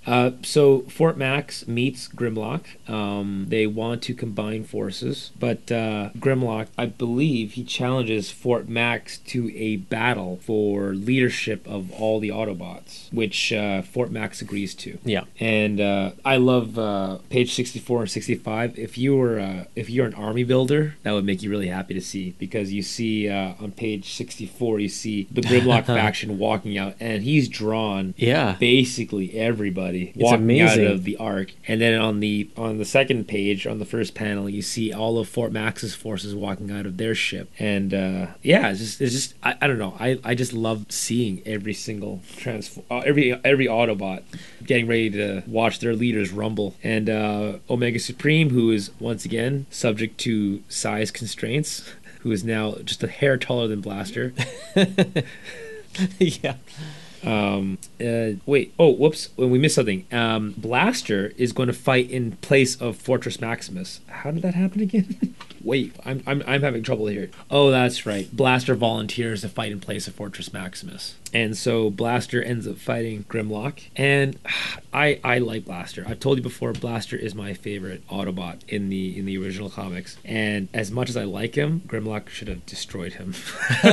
Uh, so Fort Max meets Grimlock. Um, they want to combine forces, but uh, Grimlock, I believe, he challenges Fort Max to a battle for leadership of all the Autobots, which uh, Fort Max agrees to. Yeah. And uh, I love uh, page sixty-four and sixty-five. If you were uh, if you're an army builder, that would make you really happy to see because you see uh, on page sixty-four, you see the Grimlock faction walking out, and he's drawn Yeah. basically everybody It's walking out amazing. of the Ark and then on the on the second page on the first panel you see all of fort max's forces walking out of their ship. And uh yeah it's just it's just i, I don't know. I i just love seeing every single transform uh, every every autobot getting ready to watch their leaders rumble. And uh omega supreme who is once again subject to size constraints who is now just a hair taller than blaster. Yeah. Um, uh, wait. Oh, whoops. We missed something. Um, Blaster is going to fight in place of Fortress Maximus. How did that happen again? wait, I'm, I'm I'm having trouble here. Oh, that's right. Blaster volunteers to fight in place of Fortress Maximus, and so Blaster ends up fighting Grimlock. And I I like Blaster. I've told you before. Blaster is my favorite Autobot in the in the original comics. And as much as I like him, Grimlock should have destroyed him.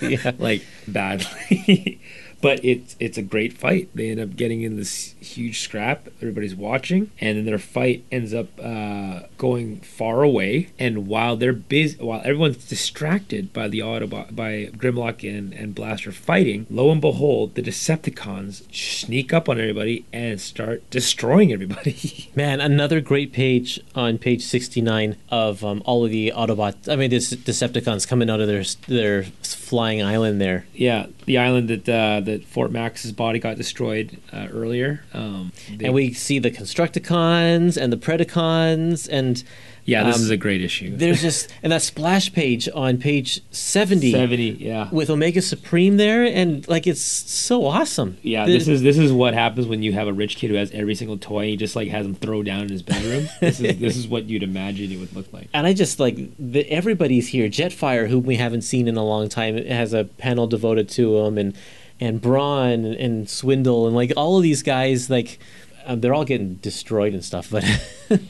yeah. like badly. But it's it's a great fight. They end up getting in this huge scrap. Everybody's watching, and then their fight ends up uh, going far away. And while they're busy, while everyone's distracted by the Autobot, by Grimlock and, and Blaster fighting, lo and behold, the Decepticons sneak up on everybody and start destroying everybody. Man, another great page on page 69 of um, all of the Autobots. I mean, this Decepticons coming out of their their flying island there. yeah, the island that uh, that Fort Max's body got destroyed uh, earlier. Um, they- And we see the Constructicons and the Predacons and yeah, this um, is a great issue. there's just and that splash page on page 70, Seventy, yeah. with Omega Supreme there and like it's so awesome. Yeah, The- this is this is what happens when you have a rich kid who has every single toy and he just like has them throw down in his bedroom. this is this is what you'd imagine it would look like. and I just like the, everybody's here. Jetfire, whom we haven't seen in a long time, has a panel devoted to him, and and Brawn and, Swindle, and like all of these guys, like um, they're all getting destroyed and stuff. But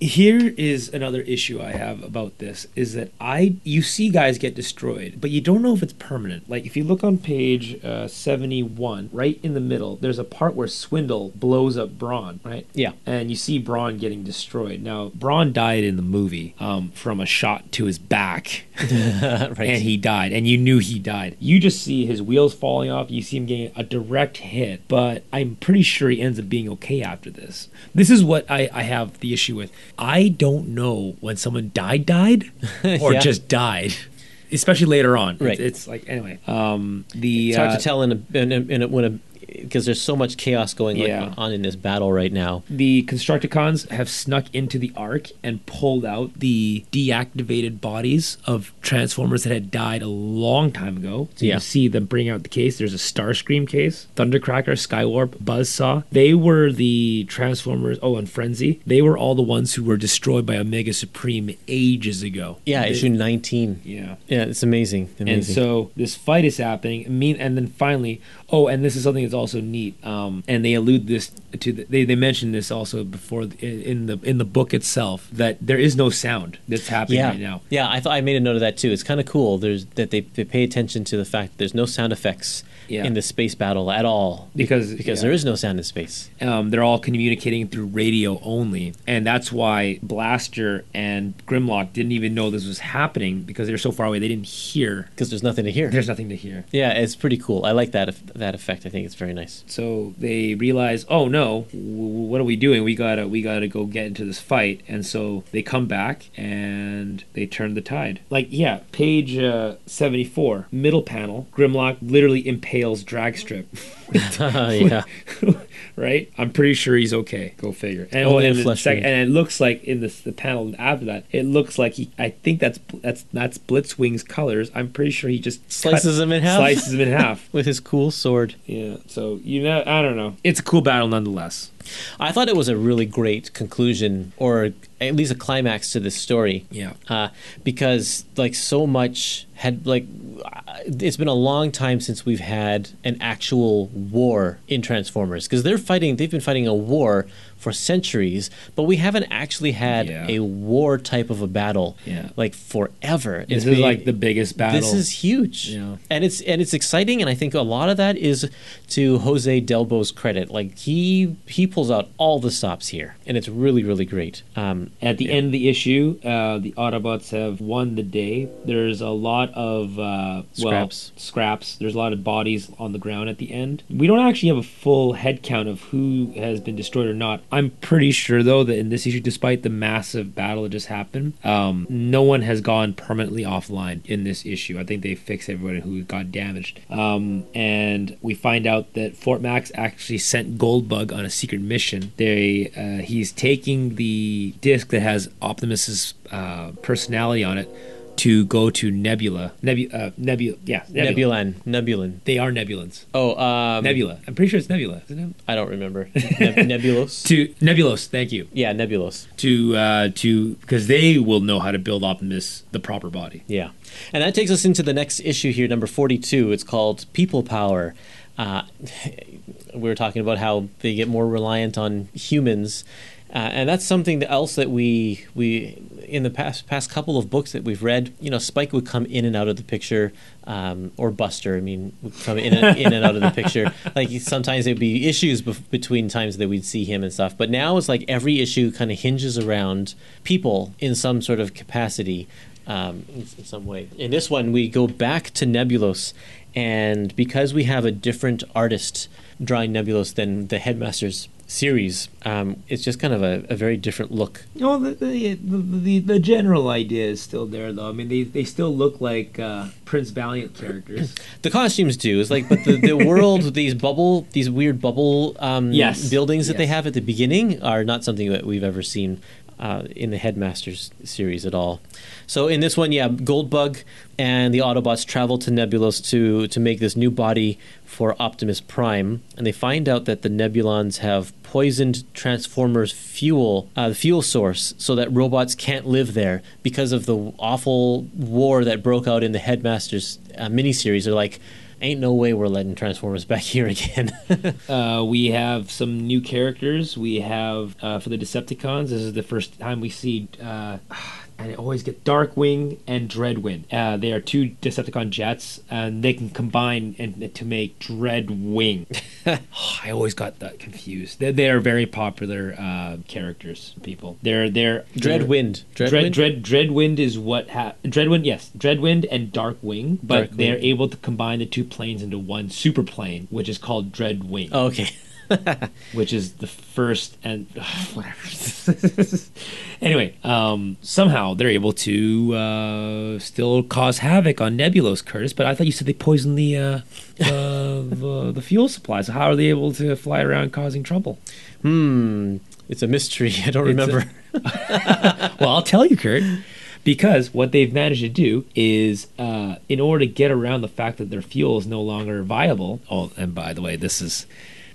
Here is another issue I have about this is that I you see guys get destroyed, but you don't know if it's permanent. Like if you look on page uh, 71, right in the middle, there's a part where Swindle blows up Brawn, right? yeah, and you see Brawn getting destroyed. Now, Brawn died in the movie um, from a shot to his back, right. and he died, and you knew he died. You just see his wheels falling off. You see him getting a direct hit, but I'm pretty sure he ends up being okay after this. This is what I, I have the issue with. I don't know when someone died, died, or Yeah. just died. Especially later on, Right. It's, it's like anyway. Um, the it's hard uh, to tell in a in a, in a when a because there's so much chaos going Yeah. on in this battle right now. the Constructicons have snuck into the Ark and pulled out the deactivated bodies of Transformers that had died a long time ago. So Yeah. you see them bring out the case. There's a Starscream case, Thundercracker, Skywarp, Buzzsaw. They were the Transformers. Oh, and Frenzy. They were all the ones who were destroyed by Omega Supreme ages ago. Yeah, They- issue 19. Yeah. Yeah, it's amazing. amazing. And so this fight is happening. I mean, and then finally, oh, and this is something that's also neat. Um, and they allude this to the, they they mentioned this also before in the in the book itself that there is no sound that's happening yeah, right now. yeah, I thought I made a note of that too. It's kind of cool. There's that they, they pay attention to the fact that there's no sound effects Yeah. in the space battle at all Because because yeah. there is no sound in space. um, they're all communicating through radio only, and that's why Blaster and Grimlock didn't even know this was happening because they're so far away they didn't hear. because there's nothing to hear. There's nothing to hear. yeah, it's pretty cool. I like that that effect. I think it's very nice. So they realize, oh no, what are we doing? We gotta we gotta go get into this fight. And so they come back and they turn the tide. Like yeah, page uh, seventy four, middle panel. Grimlock literally impales Dragstrip. yeah, right? I'm pretty sure he's okay. Go figure. And, oh, and, the flesh sec- and it looks like in the, the panel after that, it looks like he. I think that's that's that's Blitzwing's colors. I'm pretty sure he just Slices cut- him in half? Slices him in half. with his cool sword. Yeah. So you know, I don't know. It's a cool battle nonetheless. I thought it was a really great conclusion, or at least a climax to this story. Yeah. uh, because like so much had like it's been a long time since we've had an actual war in Transformers because they're fighting they've been fighting a war for centuries but we haven't actually had Yeah. a war type of a battle Yeah. like forever This It's is been- like the biggest battle. this is huge Yeah. and it's and it's exciting and I think a lot of that is to Jose Delbo's credit like he he pulls out all the stops here and it's really really great um, At the end of the issue, uh, the Autobots have won the day. There's a lot of uh, well, Scraps. scraps. There's a lot of bodies on the ground at the end. We don't actually have a full head count of who has been destroyed or not. I'm pretty sure though that in this issue, despite the massive battle that just happened, um, no one has gone permanently offline in this issue. I think they fixed everybody who got damaged. Um, and we find out that Fort Max actually sent Goldbug on a secret mission. They uh, he's taking the disc that has Optimus's uh, personality on it to go to Nebula. Nebu, uh, Nebula, yeah, Nebula. Nebulan. Nebulan. They are Nebulans. Oh, um, Nebula. I'm pretty sure it's Nebula, isn't it? I don't remember. Neb- Nebulos. To Nebulos. Thank you. Yeah, Nebulos. To uh, to because they will know how to build Optimus the proper body. Yeah. And that takes us into the next issue here, number 42. It's called People Power. Uh, we were talking about how they get more reliant on humans. Uh, and that's something else that we we in the past past couple of books that we've read, you know, Spike would come in and out of the picture, um, or Buster. I mean, would come in and, in and out of the picture. Like sometimes there'd be issues bef- between times that we'd see him and stuff. But now it's like every issue kind of hinges around people in some sort of capacity um, in, in some way. In this one, we go back to Nebulos, and because we have a different artist drawing Nebulos than the Headmasters series, um, it's just kind of a, a very different look. No, the the, the the general idea is still there, though. I mean, they, they still look like uh, Prince Valiant characters. The costumes do. It's like, but the, the world, these bubble, these weird bubble um, Yes. buildings that they have at the beginning are not something that we've ever seen uh, in the Headmasters series at all. So in this one, yeah, Goldbug and the Autobots travel to Nebulos to to make this new body for Optimus Prime, and they find out that the Nebulans have poisoned Transformers' fuel, uh, the fuel source, so that robots can't live there because of the awful war that broke out in the Headmasters uh, miniseries. They're like, ain't no way we're letting Transformers back here again. Uh, we have some new characters. We have uh, for the Decepticons. This is the first time we see. Uh, and I always get Darkwing and Dreadwind. Uh, they are two Decepticon jets, and they can combine and to make Dreadwing. I always got that confused. They, they are very popular uh, characters. People. They're they're Dreadwind. Dread, Dreadwind? Dread, Dreadwind is what ha- Dreadwind, yes, Dreadwind and Darkwing, but Darkwing. they're able to combine the two planes into one super plane, which is called Dreadwing Oh, okay. which is the first and whatever. anyway, um, somehow they're able to uh, still cause havoc on Nebulos, Kurtis. But I thought you said they poisoned the uh, the, the the fuel supply. So how are they able to fly around causing trouble? Hmm. It's a mystery. I don't It's a- remember. well, I'll tell you, Kurt. Because what they've managed to do is, uh, in order to get around the fact that their fuel is no longer viable. Oh, and by the way, this is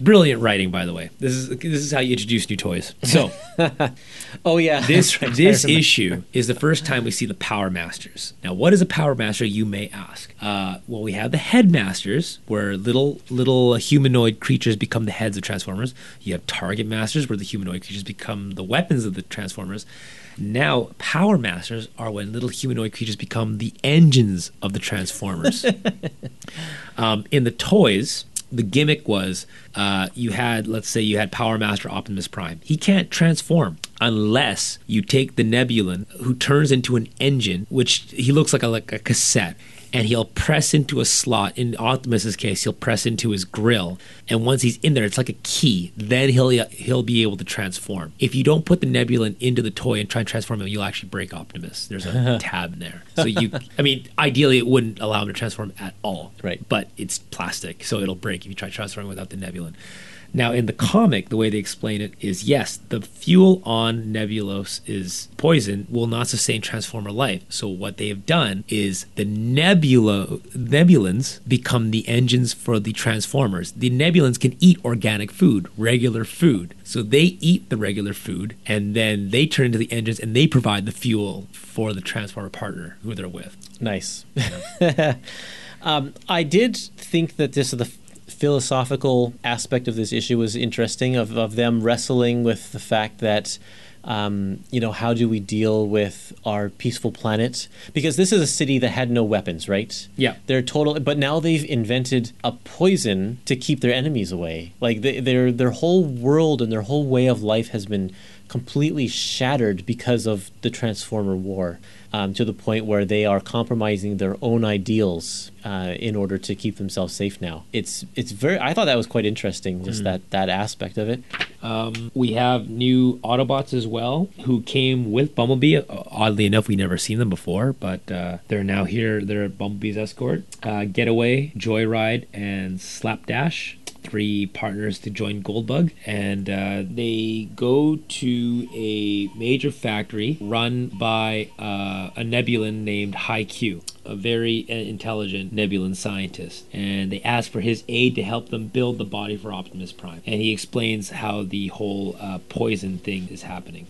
brilliant writing. By the way, this is this is how you introduce new toys. So oh yeah. this right. This issue is the first time we see the Power Masters. Now, what is a Power Master? You may ask. Uh, well, we have the Headmasters, where little little humanoid creatures become the heads of Transformers. You have Target Masters, where the humanoid creatures become the weapons of the Transformers. Now, Power Masters are when little humanoid creatures become the engines of the Transformers. um, in the toys, the gimmick was uh, you had, let's say, you had Power Master Optimus Prime. He can't transform unless you take the Nebulan, who turns into an engine, which he looks like a like a cassette. And he'll press into a slot. In Optimus's case, he'll press into his grill, and once he's in there, it's like a key. Then he'll he'll be able to transform. If you don't put the Nebulan into the toy and try and transform him, you'll actually break Optimus. There's a tab in there, so you. I mean, ideally, it wouldn't allow him to transform at all Right. but it's plastic, so it'll break if you try transforming without the Nebulan. Now, in the comic, the way they explain it is yes, the fuel on Nebulos is poison, will not sustain Transformer life. So, what they have done is the Nebula, Nebulans become the engines for the Transformers. The Nebulans can eat organic food, regular food. So, they eat the regular food, and then they turn into the engines and they provide the fuel for the Transformer partner who they're with. Nice. um, I did think that this is the philosophical aspect of this issue was interesting of, of them wrestling with the fact that um, you know how do we deal with our peaceful planet? Because this is a city that had no weapons right? Yeah. they're total but now they've invented a poison to keep their enemies away. Like they, their their whole world and their whole way of life has been completely shattered because of the transformer war um, to the point where they are compromising their own ideals uh, in order to keep themselves safe now it's it's very i thought that was quite interesting just that that aspect of it Um, we have new Autobots as well who came with Bumblebee. Uh, Oddly enough, we never seen them before, but uh, they're now here. They're Bumblebee's escort. Uh, Getaway, Joyride, and Slapdash. Three partners to join Goldbug, and uh, they go to a major factory run by uh, a Nebulan named High Q, a very uh, intelligent Nebulan scientist, and they ask for his aid to help them build the body for Optimus Prime. And he explains how the whole uh, poison thing is happening.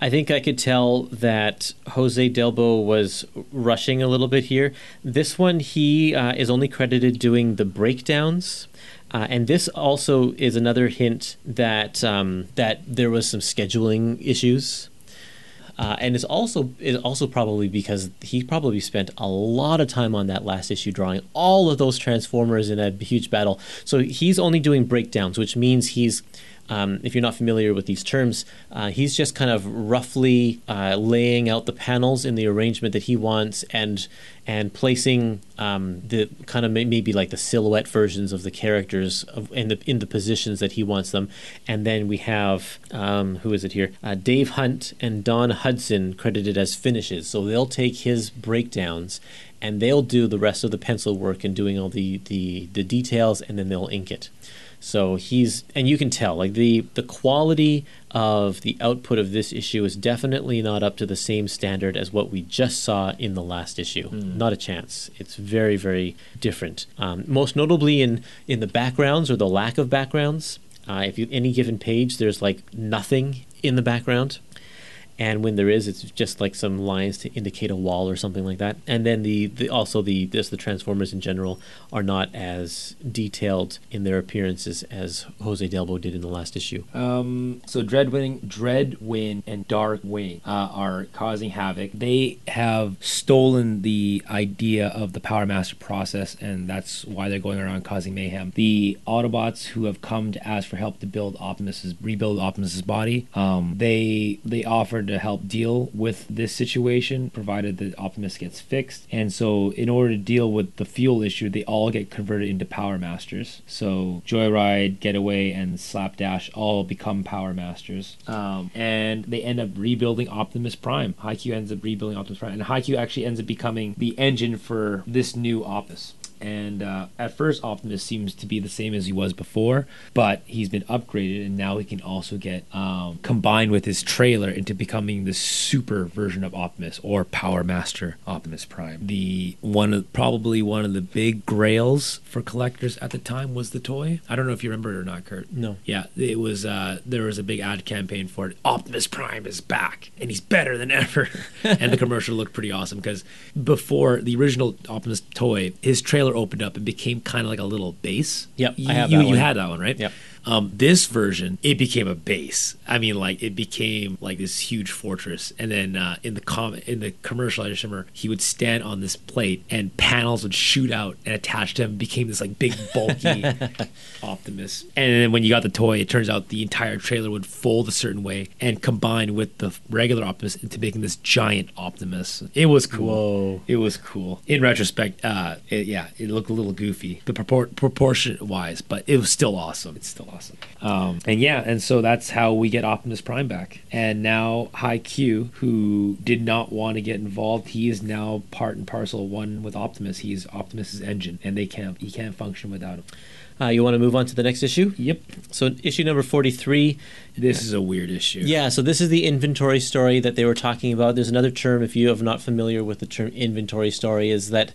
I think I could tell that Jose Delbo was rushing a little bit here. This one, he uh, is only credited doing the breakdowns. Uh, and this also is another hint that um, that there was some scheduling issues, uh, and it's also is also probably because he probably spent a lot of time on that last issue drawing all of those transformers in a huge battle. So he's only doing breakdowns, which means he's um, if you're not familiar with these terms, uh, he's just kind of roughly uh, laying out the panels in the arrangement that he wants and and placing um, the kind of maybe like the silhouette versions of the characters of, in the in the positions that he wants them. And then we have um, who is it here? Uh, Dave Hunt and Don Hudson credited as finishes. So they'll take his breakdowns and they'll do the rest of the pencil work and doing all the, the, the details and then they'll ink it. So he's and you can tell like the the quality of the output of this issue is definitely not up to the same standard as what we just saw in the last issue. Mm. Not a chance. It's very very different. Um, most notably in in the backgrounds or the lack of backgrounds. Uh, if you any given page, there's like nothing in the background and when there is, it's just like some lines to indicate a wall or something like that. And then the, the also the this the transformers in general are not as detailed in their appearances as Jose Delbo did in the last issue. Um, so Dreadwing, Dreadwind, and Darkwing uh, are causing havoc. They have stolen the idea of the Power Master process, and that's why they're going around causing mayhem. The Autobots who have come to ask for help to build Optimus's rebuild Optimus's body, um, they they offer to help deal with this situation, provided that Optimus gets fixed. And so, in order to deal with the fuel issue, they all get converted into Power Masters. So, Joyride, Getaway, and Slapdash all become Power Masters. Um, and they end up rebuilding Optimus Prime. High Q ends up rebuilding Optimus Prime. And High Q actually ends up becoming the engine for this new Opus and uh, at first Optimus seems to be the same as he was before, but he's been upgraded, and now he can also get um, combined with his trailer into becoming the super version of Optimus or Power Master Optimus Prime. The one of probably one of the big grails for collectors at the time was the toy. I don't know if you remember it or not, Kurt. No. Yeah, it was. Uh, there was a big ad campaign for it. Optimus Prime is back, and he's better than ever. and the commercial looked pretty awesome because before the original Optimus toy, his trailer opened up and became kind of like a little base. Yep, you, I have that you one. had that one, right? Yep. Um, this version, it became a base. I mean, like it became like this huge fortress. And then uh, in the com- in the commercial, I just remember he would stand on this plate, and panels would shoot out and attach to him. Became this like big bulky Optimus. And then when you got the toy, it turns out the entire trailer would fold a certain way and combine with the regular Optimus into making this giant Optimus. It was cool. Whoa. It was cool. In retrospect, uh, it, yeah, it looked a little goofy, the propor- proportion wise, but it was still awesome. It's still awesome. Um, and yeah, and so that's how we get Optimus Prime back. And now High Q, who did not want to get involved, he is now part and parcel one with Optimus. He's Optimus's engine, and they can't he can't function without him. Uh, you want to move on to the next issue? Yep, So issue number forty-three. this is a weird issue. Yeah, so this is the inventory story that they were talking about. There's another term, if you are not familiar with the term inventory story, is that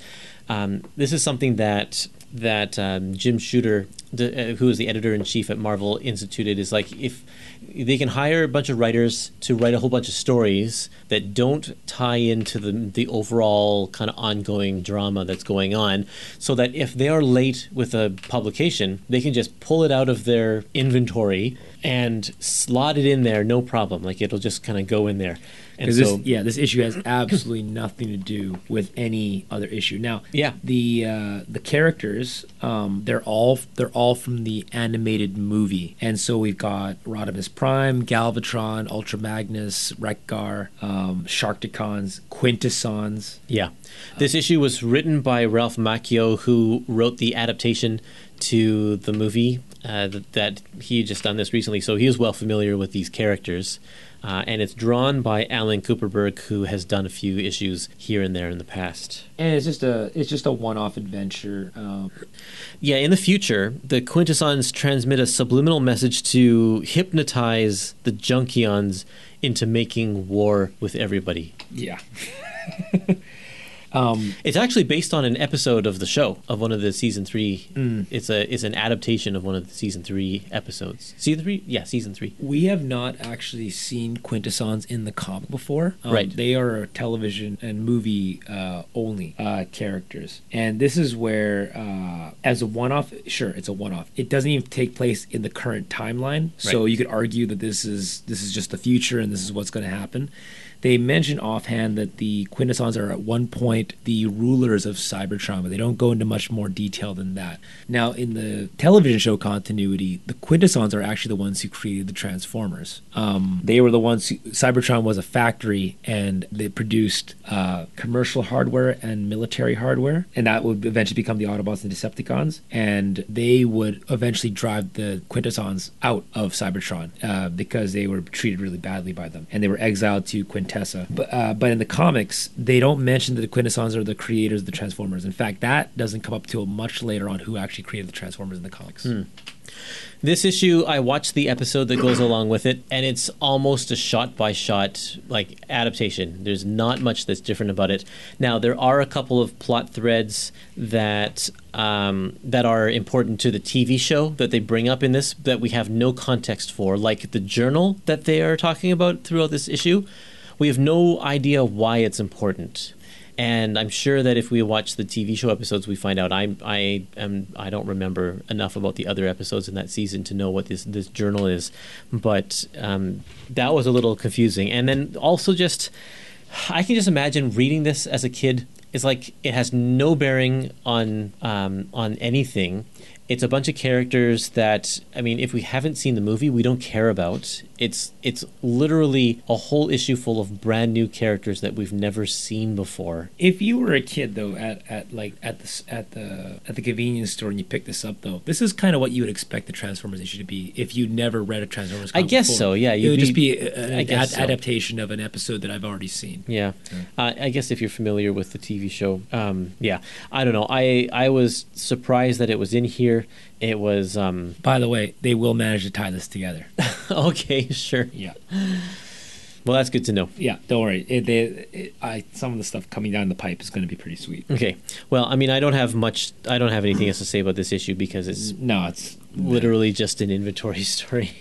um, this is something that that um, Jim Shooter, the, uh, who is the editor in chief at Marvel, instituted. Is like if they can hire a bunch of writers to write a whole bunch of stories that don't tie into the the overall kind of ongoing drama that's going on, so that if they are late with a publication, they can just pull it out of their inventory and slot it in there, no problem. Like it'll just kind of go in there. And so, this, yeah, this issue has absolutely nothing to do with any other issue. Now, Yeah. the uh, the characters, um, they're all they're all from the animated movie, and so we've got Rodimus Prime, Galvatron, Ultra Magnus, Wreck-Gar, um, Sharkticons, Quintessons. Yeah. This issue was written by Ralph Macchio, who wrote the adaptation to the movie uh, that, that he just done this recently, so he is well familiar with these characters. Uh, and it's drawn by Alan Kupperberg, who has done a few issues here and there in the past. And it's just a it's just a one off adventure. Um, Yeah, in the future, the Quintessons transmit a subliminal message to hypnotize the Junkions into making war with everybody. yeah. um, It's actually based on an episode of the show of one of the season three. Mm. It's a it's an adaptation of one of the season three episodes. Season three, yeah, season three. we have not actually seen Quintessons in the comic before. Um, Right. They are television and movie uh, only uh, characters. And this is where, uh, as a one off, sure, it's a one off. It doesn't even take place in the current timeline. So Right. you could argue that this is this is just the future and this is what's going to happen. They mention offhand that the Quintessons are at one point the rulers of Cybertron, but they don't go into much more detail than that. Now, in the television show continuity, the Quintessons are actually the ones who created the Transformers. Um, they were the ones who, Cybertron was a factory and they produced uh, commercial hardware and military hardware, and that would eventually become the Autobots and Decepticons, and they would eventually drive the Quintessons out of Cybertron uh, because they were treated really badly by them, and they were exiled to Quintessa. But uh, but in the comics, they don't mention that the Quintessons are the creators of the Transformers. In fact, that doesn't come up till much later on who actually created the Transformers in the comics. This issue, I watched the episode that goes along with it, and it's almost a shot by shot like adaptation. There's not much that's different about it. Now, there are a couple of plot threads that um, that are important to the TV show that they bring up in this that we have no context for, like the journal that they are talking about throughout this issue. We have no idea why it's important. And I'm sure that if we watch the TV show episodes, we find out I I am I don't remember enough about the other episodes in that season to know what this this journal is, but um, that was a little confusing. And then also just I can just imagine reading this as a kid. It's like it has no bearing on um, on anything. It's a bunch of characters that I mean, if we haven't seen the movie, we don't care about. It's it's literally a whole issue full of brand new characters that we've never seen before. If you were a kid though, at, at like at the at the at the convenience store and you picked this up though, this is kind of what you would expect the Transformers issue to be if you'd never read a Transformers. I guess before. so, yeah, it would just be- be an ad- so. adaptation of an episode that I've already seen. Yeah, uh, I guess if you're familiar with the TV show, um, yeah, I don't know. I I was surprised that it was in here. It was um, By the way, they will manage to tie this together. okay, sure. yeah, Well, that's good to know. yeah. Don't worry. It, they, it, I some of the stuff coming down the pipe is going to be pretty sweet. Okay. Well, I mean, I don't have much. I don't have anything else to say about this issue because it's No, it's literally just an inventory story.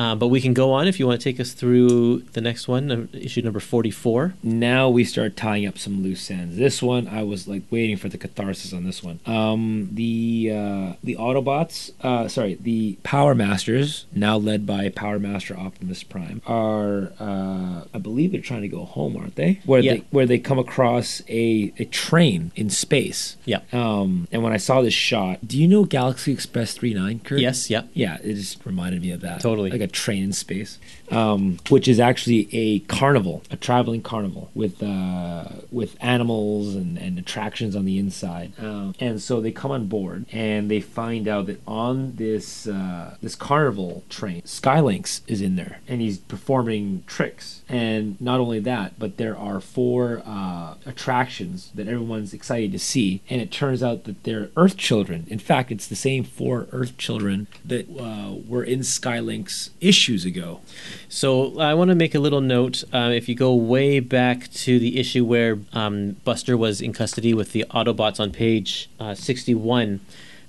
Uh, but we can go on if you want to take us through the next one, issue number forty-four. now we start tying up some loose ends. This one, I was like waiting for the catharsis on this one. Um, the uh, the Autobots, uh, sorry, the Power Masters, now led by Power Master Optimus Prime, are uh, I believe they're trying to go home, aren't they? Where Yeah. they where they come across a a train in space. Yeah. Um, and when I saw this shot, do you know Galaxy Express 39, Kurt? Yes. Yeah. Yeah, it just reminded me of that. Totally. Like a train in space. Um, which is actually a carnival, a traveling carnival with uh, with animals and, and attractions on the inside. Um, and so they come on board and they find out that on this uh, this carnival train, Skylynx is in there and he's performing tricks. And not only that, but there are four uh, attractions that everyone's excited to see. And it turns out that they're Earth children. In fact, it's the same four Earth children that uh, were in Skylynx issues ago. So I want to make a little note. Uh, if you go way back to the issue where um, Buster was in custody with the Autobots on page uh, 61,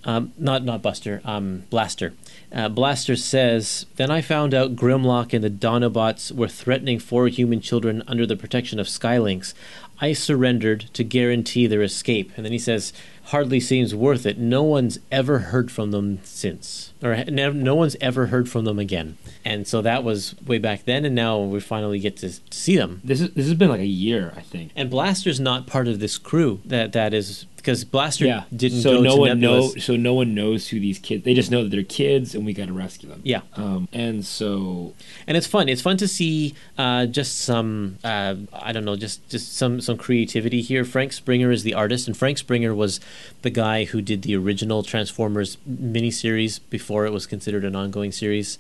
um, not not Buster, um, Blaster. Uh, Blaster says, "Then I found out Grimlock and the Dinobots were threatening four human children under the protection of Skylynx. I surrendered to guarantee their escape." And then he says, "Hardly seems worth it. No one's ever heard from them since, or no one's ever heard from them again." And so that was way back then, and now we finally get to, see them. This is this has been like a year, I think. And Blaster's not part of this crew. That that is because Blaster didn't so no one know so no one knows who these kids. They just know that they're kids, and we got to rescue them. Yeah. Um, and so and it's fun. It's fun to see uh, just some uh, I don't know, just just some some creativity here. Frank Springer is the artist, and Frank Springer was the guy who did the original Transformers miniseries before it was considered an ongoing series.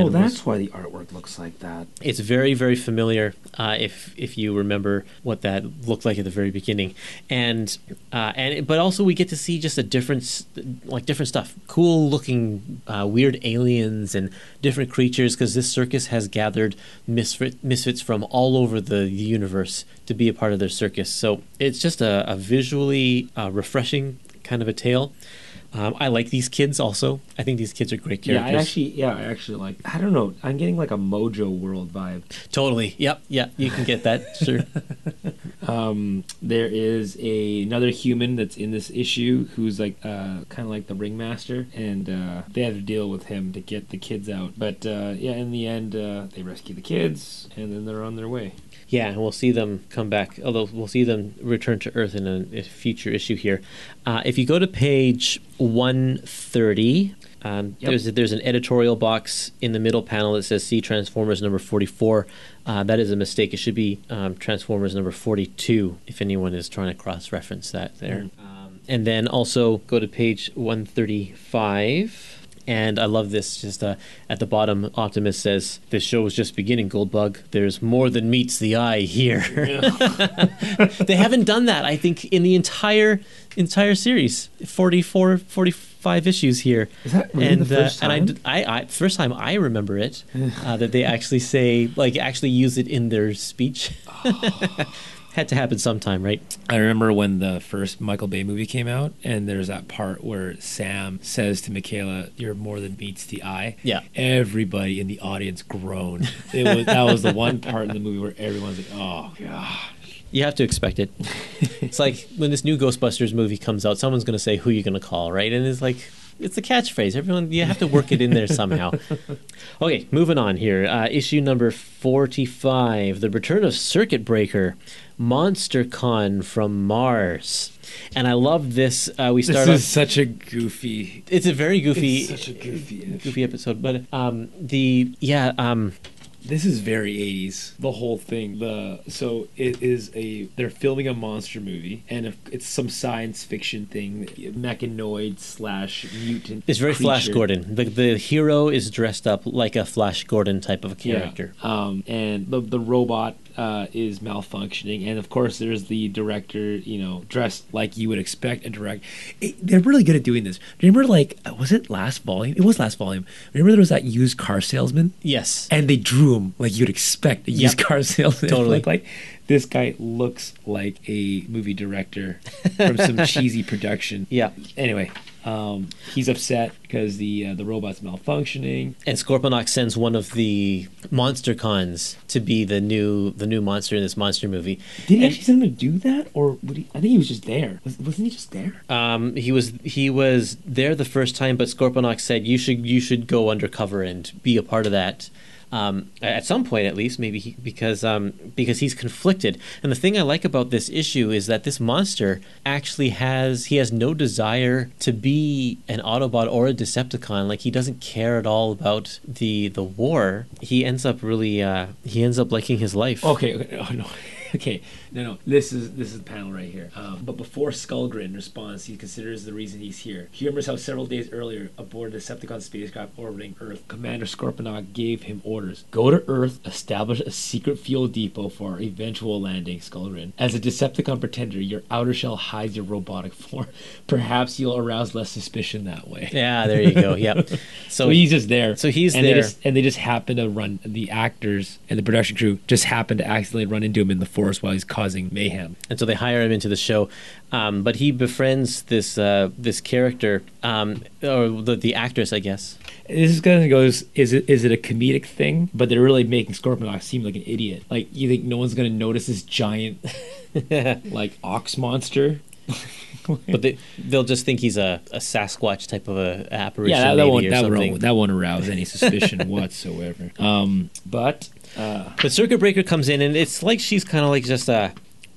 Oh, was- that's why the artwork looks like that. it's very very familiar uh, if if you remember what that looked like at the very beginning. And uh, and but also we get to see just a different like different stuff. Cool looking uh, weird aliens and different creatures because this circus has gathered misfit, misfits from all over the universe to be a part of their circus. So it's just a, a visually uh, refreshing kind of a tale um, I like these kids also. I think these kids are great characters. Yeah. I actually, yeah, I actually like. I don't know. I'm getting like a Mojo World vibe. totally. Yep. Yeah. You can get that. Sure. Um, there is a another human that's in this issue who's like uh, kind of like the ringmaster, and uh, they have to deal with him to get the kids out. But uh, yeah, in the end, uh, they rescue the kids, and then they're on their way. Yeah, and we'll see them come back. Although we'll see them return to Earth in a, a future issue here. Uh, if you go to page one thirty, um, Yep. there's there's an editorial box in the middle panel that says "See Transformers number 44." Uh, that is a mistake. It should be um, Transformers number 42. If anyone is trying to cross-reference that there, um, and then also go to page 135. And I love this. Just uh, at the bottom, Optimus says, "This show is just beginning, Goldbug. There's more than meets the eye here." they haven't done that, I think, in the entire entire series. 44, 45 issues here. Is that really and the first uh, and I time? I, I, first time I remember it uh, that they actually say like actually use it in their speech. Had to happen sometime, right? I remember when the first Michael Bay movie came out, and there's that part where Sam says to Mikaela, "You're more than meets the eye." Yeah. Everybody in the audience groaned. It was that was the one part in the movie where everyone's like, "Oh god." You have to expect it. it's like when this new Ghostbusters movie comes out, someone's going to say, "Who you going to call?" Right? And it's like it's a catchphrase. Everyone, you have to work it in there somehow. Okay, moving on here. Uh, issue number forty-five: The Return of Circuit Breaker, Monster Con from Mars. And I love this. Uh, we started This start. is off, such a goofy. it's a very goofy, It's such a goofy. goofy episode. But um, the yeah, um, This is very 80s. The whole thing. The so it is a they're filming a monster movie, and if it's some science fiction thing, mechanoid slash mutant. it's very Flash. Gordon. The the hero is dressed up like a Flash Gordon type of a character. Yeah. Um, and the the robot uh, is malfunctioning, and of course there's the director, you know, dressed like you would expect a direct. It, they're really good at doing this. Remember, like, uh, was it last volume? It was last volume. Remember there was that used car salesman, Yes. and they drew him like you'd expect a used Yep. car salesman. to Totally. look like this guy looks like a movie director from some cheesy production. Yeah. Anyway. Um, he's upset because the uh, the robot's malfunctioning. And Scorponok sends one of the monster cons to be the new the new monster in this monster movie. Did he And, actually send him to do that, or would he? I think he was just there. Was, wasn't he just there? um, he was he was there the first time, but Scorponok said you should you should go undercover and be a part of that. Um, at some point, at least, maybe he, because um, because he's conflicted. And the thing I like about this issue is that this monster actually has he has no desire to be an Autobot or a Decepticon. Like he doesn't care at all about the the war. He ends up really uh, he ends up liking his life. Okay, okay, oh no, okay, no, no. This is this is the panel right here. Um, but before Skullgrin responds, he considers the reason he's here. He remembers how several days earlier, aboard a Decepticon spacecraft orbiting Earth, Commander Scorponok gave him orders: go to Earth, establish a secret fuel depot for our eventual landing. Skullgrin, as a Decepticon pretender, your outer shell hides your robotic form. Perhaps you'll arouse less suspicion that way. Yeah, there you go. Yep. So So he's just there. So he's and there. They just, and they just happen to run. The actors and the production crew just happen to accidentally run into him in the forest while he's causing mayhem. and so they hire him into the show. Um, but he befriends this uh, this character, um, or the, the actress, I guess. This is gonna goes. Is it is it a comedic thing? But they're really making Scorponok seem like an idiot. Like you think no one's gonna notice this giant, like ox monster? But they, they'll just think he's a, a Sasquatch type of a apparition, yeah, that, that won't that won't that won't arouse any suspicion whatsoever. Um, but uh, But Circuit Breaker comes in, and it's like she's kind of like just a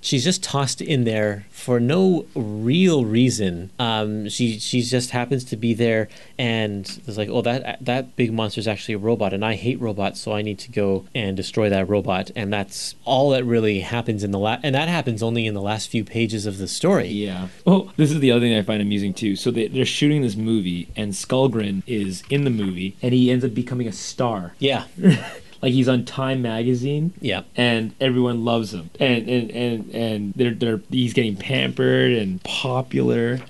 she's just tossed in there for no real reason. Um, she she just happens to be there, and it's like, oh, that that big monster is actually a robot, and I hate robots, so I need to go and destroy that robot. And that's all that really happens in the last, and that happens only in the last few pages of the story. Yeah. Oh, this is the other thing I find amusing too. So they, they're shooting this movie, and Skullgrin is in the movie, and he ends up becoming a star. Yeah, Like he's on Time magazine. yeah. and everyone loves him and and and, and they're, they're he's getting pampered and popular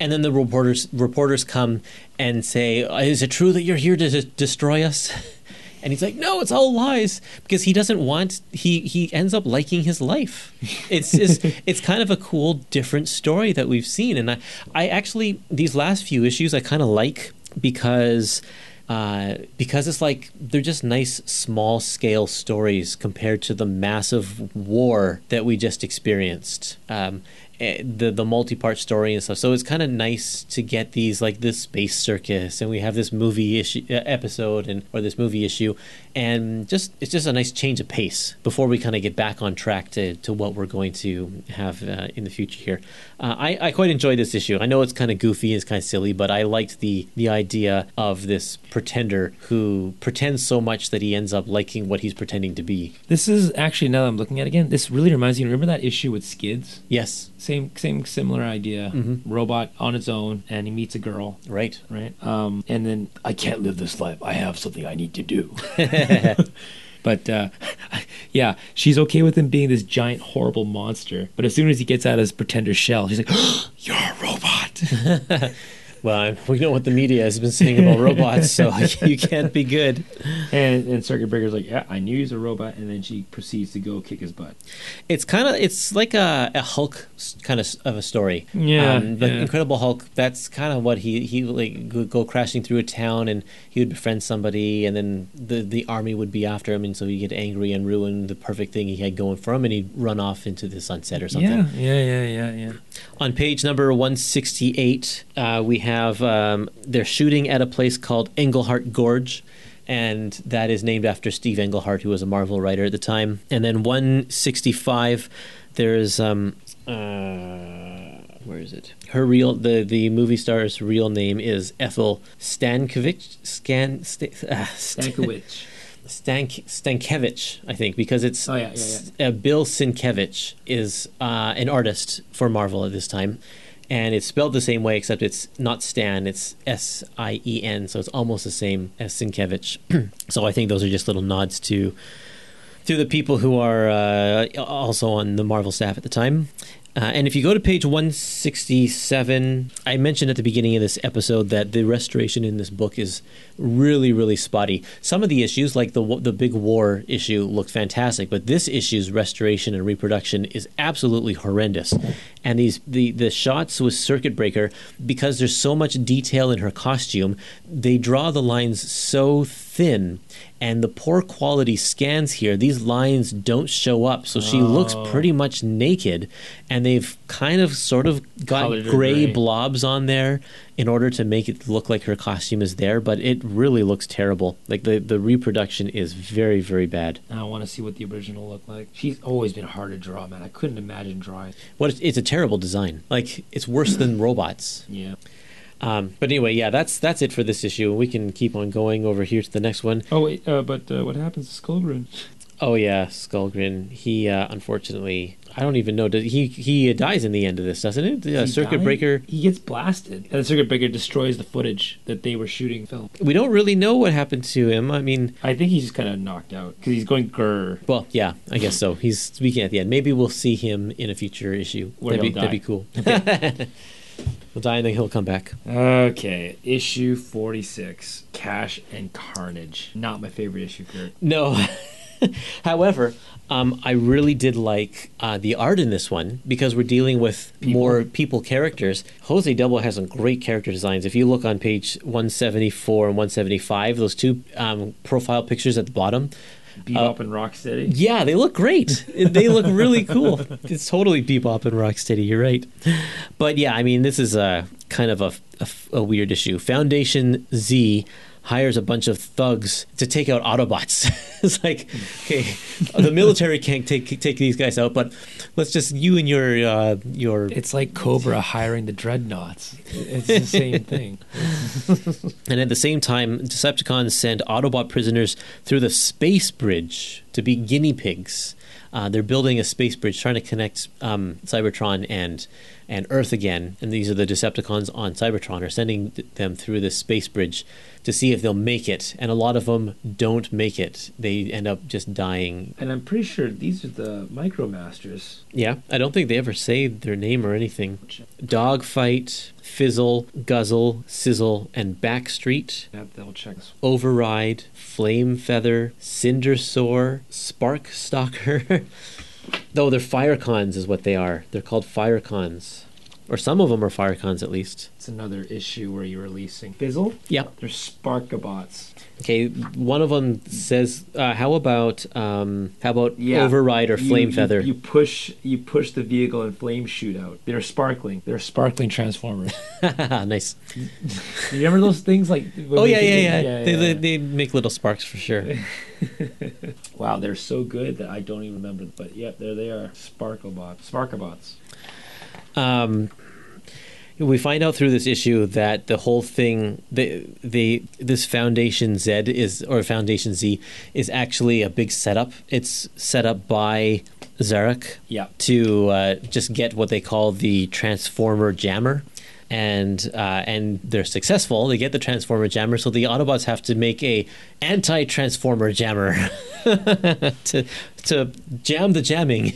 And then the reporters reporters come and say, "Is it true that you're here to de- destroy us?" And he's like, "No, it's all lies," because he doesn't want. He he ends up liking his life. It's just, it's kind of a cool, different story that we've seen, and I I actually these last few issues I kind of like because. Uh, because it's like they're just nice small scale stories compared to the massive war that we just experienced. Um, eh, the the multi part story and stuff. So it's kind of nice to get these like this space circus and we have this movie issue episode and or this movie issue. And just it's just a nice change of pace before we kind of get back on track to, to what we're going to have uh, in the future here uh, I, I quite enjoyed this issue. I know it's kind of goofy it's kind of silly but I liked the the idea of this pretender who pretends so much that he ends up liking what he's pretending to be. This is actually now that i'm looking at it again this really reminds me remember that issue with skids? Yes. Same same similar idea. Mhm. robot on its own and he meets a girl. Right. Right? Um and then i can't live this life. I have something i need to do But uh, yeah, she's okay with him being this giant, horrible monster. But as soon as he gets out of his pretender shell, she's like, "You're a robot." Well, we know what the media has been saying about robots, so you can't be good. And and Circuit Breaker's like, yeah, I knew he was a robot, and then she proceeds to go kick his butt. It's kind of it's like a, a Hulk kind of of a story. Yeah, um, the yeah. Incredible Hulk. That's kind of what he he would, like would go crashing through a town, and he would befriend somebody, and then the the army would be after him, and so he'd get angry and ruin the perfect thing he had going for him, and he'd run off into the sunset or something. Yeah, yeah, yeah, yeah, yeah. On page number 168, uh, we have um, they're shooting at a place called Englehart Gorge, and that is named after Steve Englehart, who was a Marvel writer at the time. And then 165, there's um, uh, where is it? Her real the the movie star's real name is Ethel Stankovic. Scan St- uh, St- Stankiewicz. Stank Stankevich, I think, because it's Oh, yeah, yeah, yeah. Uh, Bill Sienkiewicz is uh, an artist for Marvel at this time, and it's spelled the same way except it's not Stan, it's S I E N, so it's almost the same as Sienkiewicz. so I think those are just little nods to to the people who are uh, also on the Marvel staff at the time. Uh, and if you go to page 167, I mentioned at the beginning of this episode that the restoration in this book is really, really spotty. Some of the issues, like the the big war issue, look fantastic, but this issue's restoration and reproduction is absolutely horrendous. And these the the shots with Circuit Breaker, because there's so much detail in her costume, they draw the lines so thin and the poor quality scans here these lines don't show up so she looks Oh. pretty much naked and they've kind of sort of got Colored gray gray. blobs on there in order to make it look like her costume is there but it really looks terrible like the the reproduction is very very bad I want to see what the original looked like. She's always been hard to draw, man. I couldn't imagine drawing. what it's a terrible design like it's worse than robots Yeah. Um, but anyway yeah that's that's it for this issue we can keep on going over here to the next one Oh wait, uh, but uh, what happens to Skullgrin? Oh yeah, Skullgrin. He uh, unfortunately, I don't even know. Does he he dies in the end of this, doesn't it? The uh, Circuit died? Breaker. He gets blasted, and the Circuit Breaker destroys the footage that they were shooting film. We don't really know what happened to him. I mean, I think he's just kind of knocked out because he's going grr. well, yeah, I guess so. He's speaking at the end. Maybe we'll see him in a future issue. Where that'd be that'd be cool. he'll die and then he'll come back. Okay, issue forty-six, Cash and Carnage. Not my favorite issue, Kurt. No. However, um, I really did like uh, the art in this one because we're dealing with People. more people characters. Jose Delbo has some great character designs. If you look on page 174 and 175, those two um, profile pictures at the bottom, Bebop and Rocksteady. yeah, they look great. they look really cool. It's totally bebop and rocksteady. You're right. But yeah, I mean, this is uh, kind of a, a, a weird issue. Foundation Z hires a bunch of thugs to take out Autobots. it's like, okay, the military can't take take these guys out, but let's just you and your uh, your. It's like Cobra hiring the dreadnoughts. It's the same thing. And at the same time, Decepticons send Autobot prisoners through the space bridge to be guinea pigs. Uh, they're building a space bridge, trying to connect um, Cybertron and and Earth again. And these are the Decepticons on Cybertron are sending them through this space bridge to see if they'll make it. And a lot of them don't make it. They end up just dying. And I'm pretty sure these are the Micromasters. Yeah, I don't think they ever say their name or anything. Dogfight, Fizzle, Guzzle, Sizzle, and Backstreet. Yep, they'll check. Override, Flame Feather, Cindersaur, Spark Stalker. Though they're Firecons is what they are. They're called Firecons. Or some of them are Firecons at least. It's another issue where you're releasing Fizzle. Yep. They're Sparkabots. Okay, one of them says, uh, "How about um, how about Yeah. Override or You- Flame you- Feather?" You, push you push the vehicle and flame shoot out. They're sparkling. They're sparkling transformers. nice. you remember those things like? Oh we yeah, did yeah, it? yeah. They, they they make little sparks for sure. Wow, they're so good that I don't even remember. But yeah, there they are. Sparklebots. Sparkabots. um, we find out through this issue that the whole thing, the the this Foundation Z is or Foundation Z is actually a big setup. It's set up by Zarak Yeah. to uh, just get what they call the Transformer Jammer. And uh, and they're successful. They get the Transformer Jammer, so the Autobots have to make a anti-Transformer Jammer to to jam the jamming.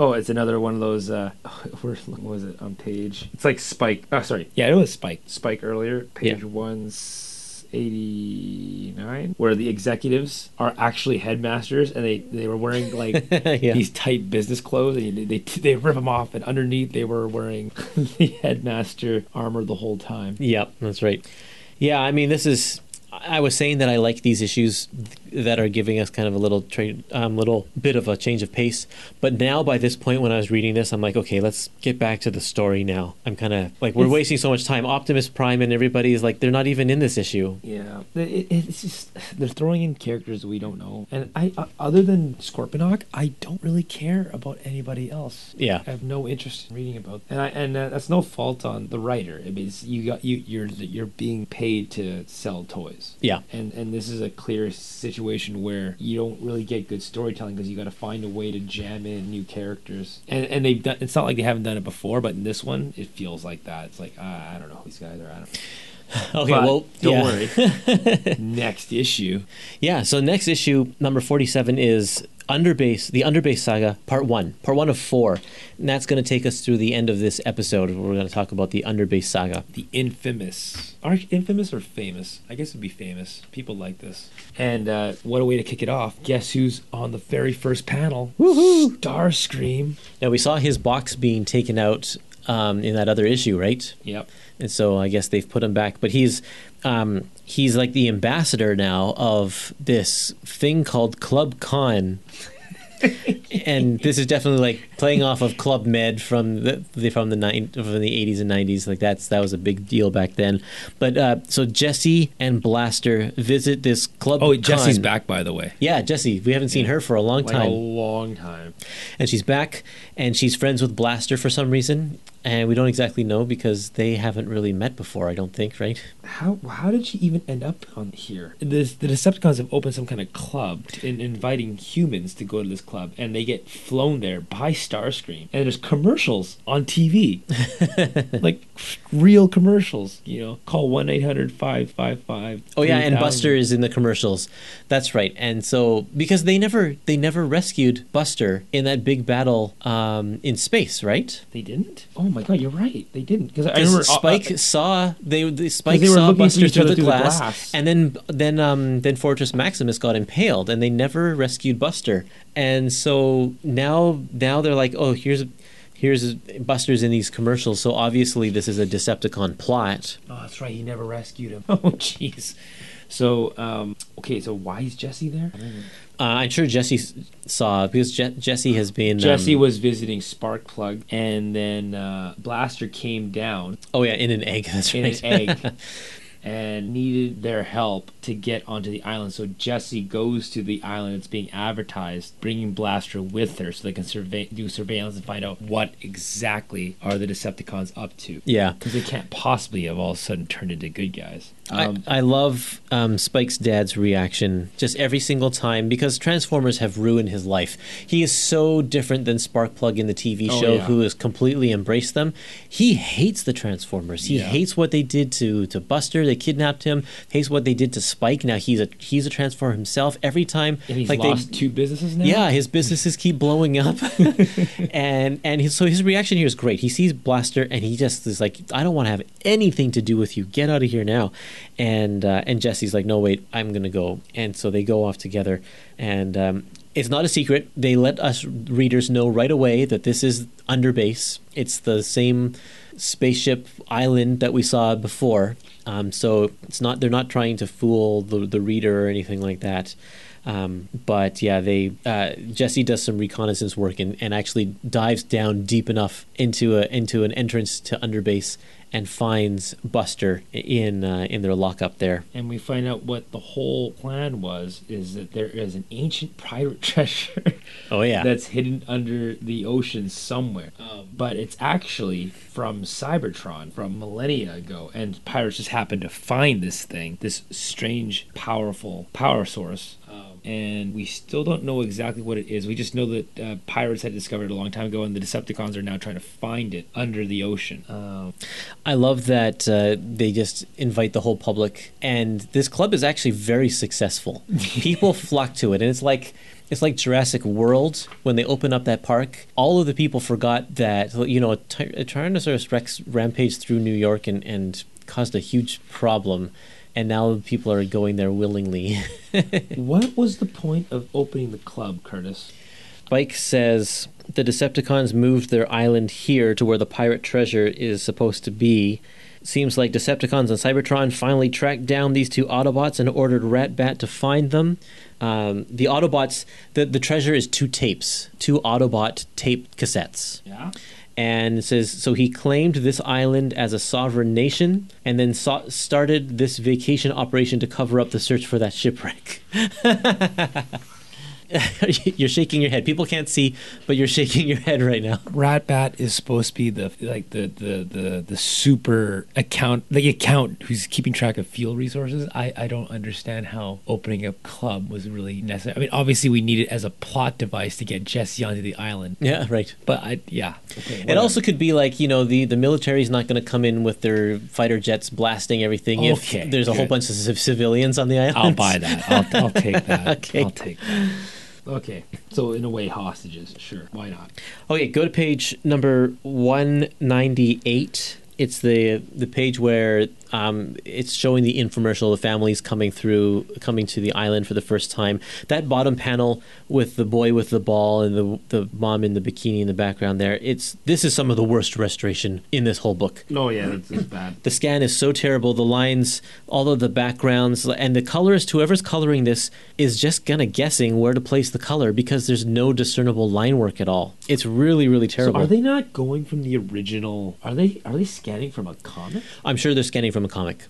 Oh, it's another one of those. Uh, where what was it on page? It's like Spike. Oh, sorry. Yeah, it was Spike. Spike earlier, page Yeah. one eighty nine, where the executives are actually headmasters, and they they were wearing like Yeah. these tight business clothes, and they they, they rip them off, and underneath they were wearing the headmaster armor the whole time. Yep, that's right. Yeah, I mean, this is. I was saying that I like these issues that are giving us kind of a little tra- um, little bit of a change of pace. But now, by this point, when I was reading this, I'm like, okay, let's get back to the story now. I'm kind of like, we're It's- wasting so much time. Optimus Prime and everybody is like, they're not even in this issue. Yeah, it, it's just they're throwing in characters we don't know, and I uh, other than Scorponok, I don't really care about anybody else. Yeah. I have no interest in reading about, and I and uh, that's no fault on the writer. I mean, you got you you're you're being paid to sell toys. Yeah. And and this is a clear situation where you don't really get good storytelling because you got to find a way to jam in new characters. And and they've done. It's not like they haven't done it before, but in this one, it feels like that. It's like ah, I don't know who these guys are. I don't. Okay, But well, don't yeah. worry. Next issue. Yeah, so next issue, number 47, is Underbase, the Underbase Saga, part one, part one of four. And that's going to take us through the end of this episode. Where we're going to talk about the Underbase Saga. The infamous. Are infamous or famous? I guess it'd be famous. People like this. And uh, what a way to kick it off. Guess who's on the very first panel? Woohoo! Starscream. Now, we saw his box being taken out um, in that other issue, right? Yep. and so I guess they've put him back. But he's um, he's like the ambassador now of this thing called Club Con. and this is definitely like playing off of Club Med from the, the from the nine from the eighties and nineties. Like that's that was a big deal back then. But uh, so Jesse and Blaster visit this Club. Oh, Jesse's back, by the way. Yeah, Jesse. We haven't seen her for a long Like time a long time. and she's back and she's friends with blaster for some reason and we don't exactly know because they haven't really met before i don't think right How how did she even end up on here? This, the Decepticons have opened some kind of club in inviting humans to go to this club, and they get flown there by Starscream. And there's commercials on TV, like real commercials. You know, call one 555 oh yeah and buster is in the commercials that's right and so because they never they never rescued buster in that big battle um, in space right They didn't. Oh my god, you're right. They didn't because I remember Spike uh, uh, saw they, the Spike they saw Buster through each through other the, through the glass, glass. and then then um then Fortress Maximus got impaled, and they never rescued Buster, and so now now they're like, oh here's here's Buster's in these commercials, so obviously this is a Decepticon plot. Oh, that's right. He never rescued him. Oh, jeez. So, um, okay, so why is Jesse there? Uh, I'm sure Jesse saw because Je- Jesse has been Jesse um, was visiting Sparkplug, and then uh, Blaster came down oh yeah in an egg. That's in right. an egg and needed their help to get onto the island. So Jesse goes to the island that's being advertised, bringing Blaster with her so they can survey, do surveillance and find out what exactly are the Decepticons up to. yeah. Because they can't possibly have all of a sudden turned into good guys. Um, I, I love um, Spike's dad's reaction just every single time because Transformers have ruined his life. He is so different than Sparkplug in the TV Oh, show, yeah. who has completely embraced them. He hates the Transformers. He Yeah. hates what they did to, to Buster. They kidnapped him. Hates what they did to Spike. Now he's a he's a Transformer himself. Every time, and he's like lost they, two businesses now? yeah, his businesses keep blowing up, and and his, so his reaction here is great. He sees Blaster and he just is like, I don't want to have anything to do with you. Get out of here now. And uh, and Jesse's like, No, wait, I'm gonna go. And so they go off together, and um, it's not a secret. They let us readers know right away that this is Underbase. It's the same spaceship island that we saw before. Um, so it's not they're not trying to fool the the reader or anything like that. Um, but yeah, they uh, Jesse does some reconnaissance work and, and actually dives down deep enough into a into an entrance to Underbase and finds Buster in uh, in their lockup there. and we find out what the whole plan was is that there is an ancient pirate treasure Oh yeah, that's hidden under the ocean somewhere um, but it's actually from cybertron from millennia ago and pirates just happened to find this thing this strange powerful power source and we still don't know exactly what it is we just know that uh, pirates had discovered it a long time ago and the decepticons are now trying to find it under the ocean um, I love that uh, they just invite the whole public, and this club is actually very successful. People flock to it, and it's like it's like Jurassic World when they open up that park. All of the people forgot that you know a, ty- a Tyrannosaurus Rex rampaged through New York and and caused a huge problem, and now people are going there willingly. what was the point of opening the club Kurtis Spike says the Decepticons moved their island here to where the pirate treasure is supposed to be. Seems like Decepticons and Cybertron finally tracked down these two Autobots and ordered Ratbat to find them. Um, the Autobots, the, the treasure is two tapes, two Autobot tape cassettes. yeah And says so he claimed this island as a sovereign nation and then started this vacation operation to cover up the search for that shipwreck. you're shaking your head. People can't see, but you're shaking your head right now. Ratbat is supposed to be the like the the the, the super account the account who's keeping track of fuel resources. I, I don't understand how opening a club was really necessary. I mean, obviously we need it as a plot device to get Jesse onto the island. Yeah, right. But I yeah. Okay, It also could be like you know the the military's not going to come in with their fighter jets blasting everything Okay, if there's a whole bunch of civ- civilians on the island. I'll buy that. I'll, I'll take that. Okay. I'll take that. Okay, so in a way, hostages. Sure, why not? Okay, go to page number 198. It's the the page where um, it's showing the infomercial, the families coming through, coming to the island for the first time. That bottom panel with the boy with the ball and the the mom in the bikini in the background there. It's this is some of the worst restoration in this whole book. Oh yeah, that's, that's bad. The scan is so terrible. The lines, all of the backgrounds, and the colorist, whoever's coloring this, is just of guessing where to place the color because there's no discernible line work at all. It's really, really So terrible. are they not going from the original? Are they are they scanning from a comic? I'm sure they're scanning from a comic.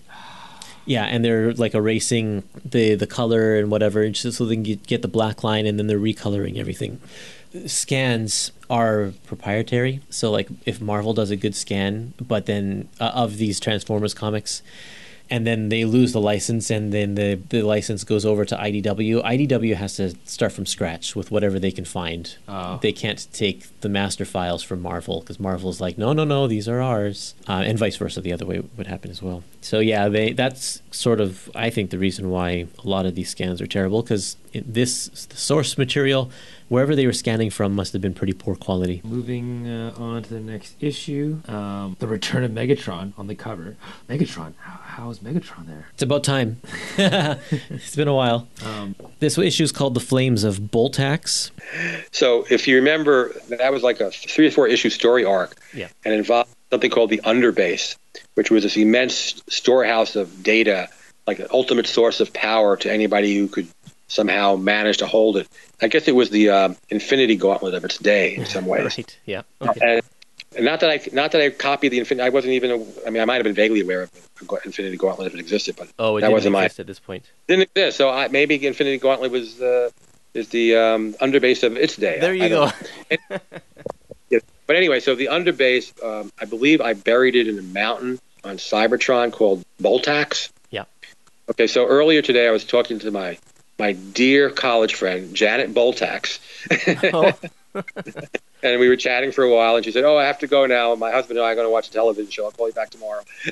Yeah, and they're like erasing the the color and whatever, so they can get, get the black line, and then they're recoloring everything. Scans are proprietary, so like if Marvel does a good scan, but then uh, of these Transformers comics, and then they lose the license, and then the the license goes over to IDW. IDW has to start from scratch with whatever they can find. Oh. They can't take the master files from Marvel because Marvel's like, no, no, no, these are ours, uh, and vice versa. The other way would happen as well. So yeah, they that's sort of I think the reason why a lot of these scans are terrible because this the source material, wherever they were scanning from, must have been pretty poor quality. Moving uh, on to the next issue, um, the return of Megatron on the cover. Megatron, how, how is Megatron there? It's about time. it's been a while. Um, This issue is called "The Flames of Boltax." So if you remember, that was like a three or four issue story arc, Yeah. and involved something called the Underbase, which was this immense storehouse of data like an ultimate source of power to anybody who could somehow managed to hold it. I guess it was the uh, Infinity Gauntlet of its day in some ways. Right. Yeah. And, and not that I not that I copied the Infinity. I wasn't even. a- I mean, I might have been vaguely aware of Infinity Gauntlet if it existed, but Oh, it that didn't wasn't my exist at this point. didn't exist. So I, maybe Infinity Gauntlet was uh, is the um, underbase of its day. There you I go. know. But anyway, so the underbase, um, I believe I buried it in a mountain on Cybertron called Boltax. Yeah. Okay, so earlier today I was talking to my my dear college friend Janet Boltax, Oh, and we were chatting for a while, and she said, "Oh, I have to go now. My husband and I are going to watch a television show. I'll call you back tomorrow." so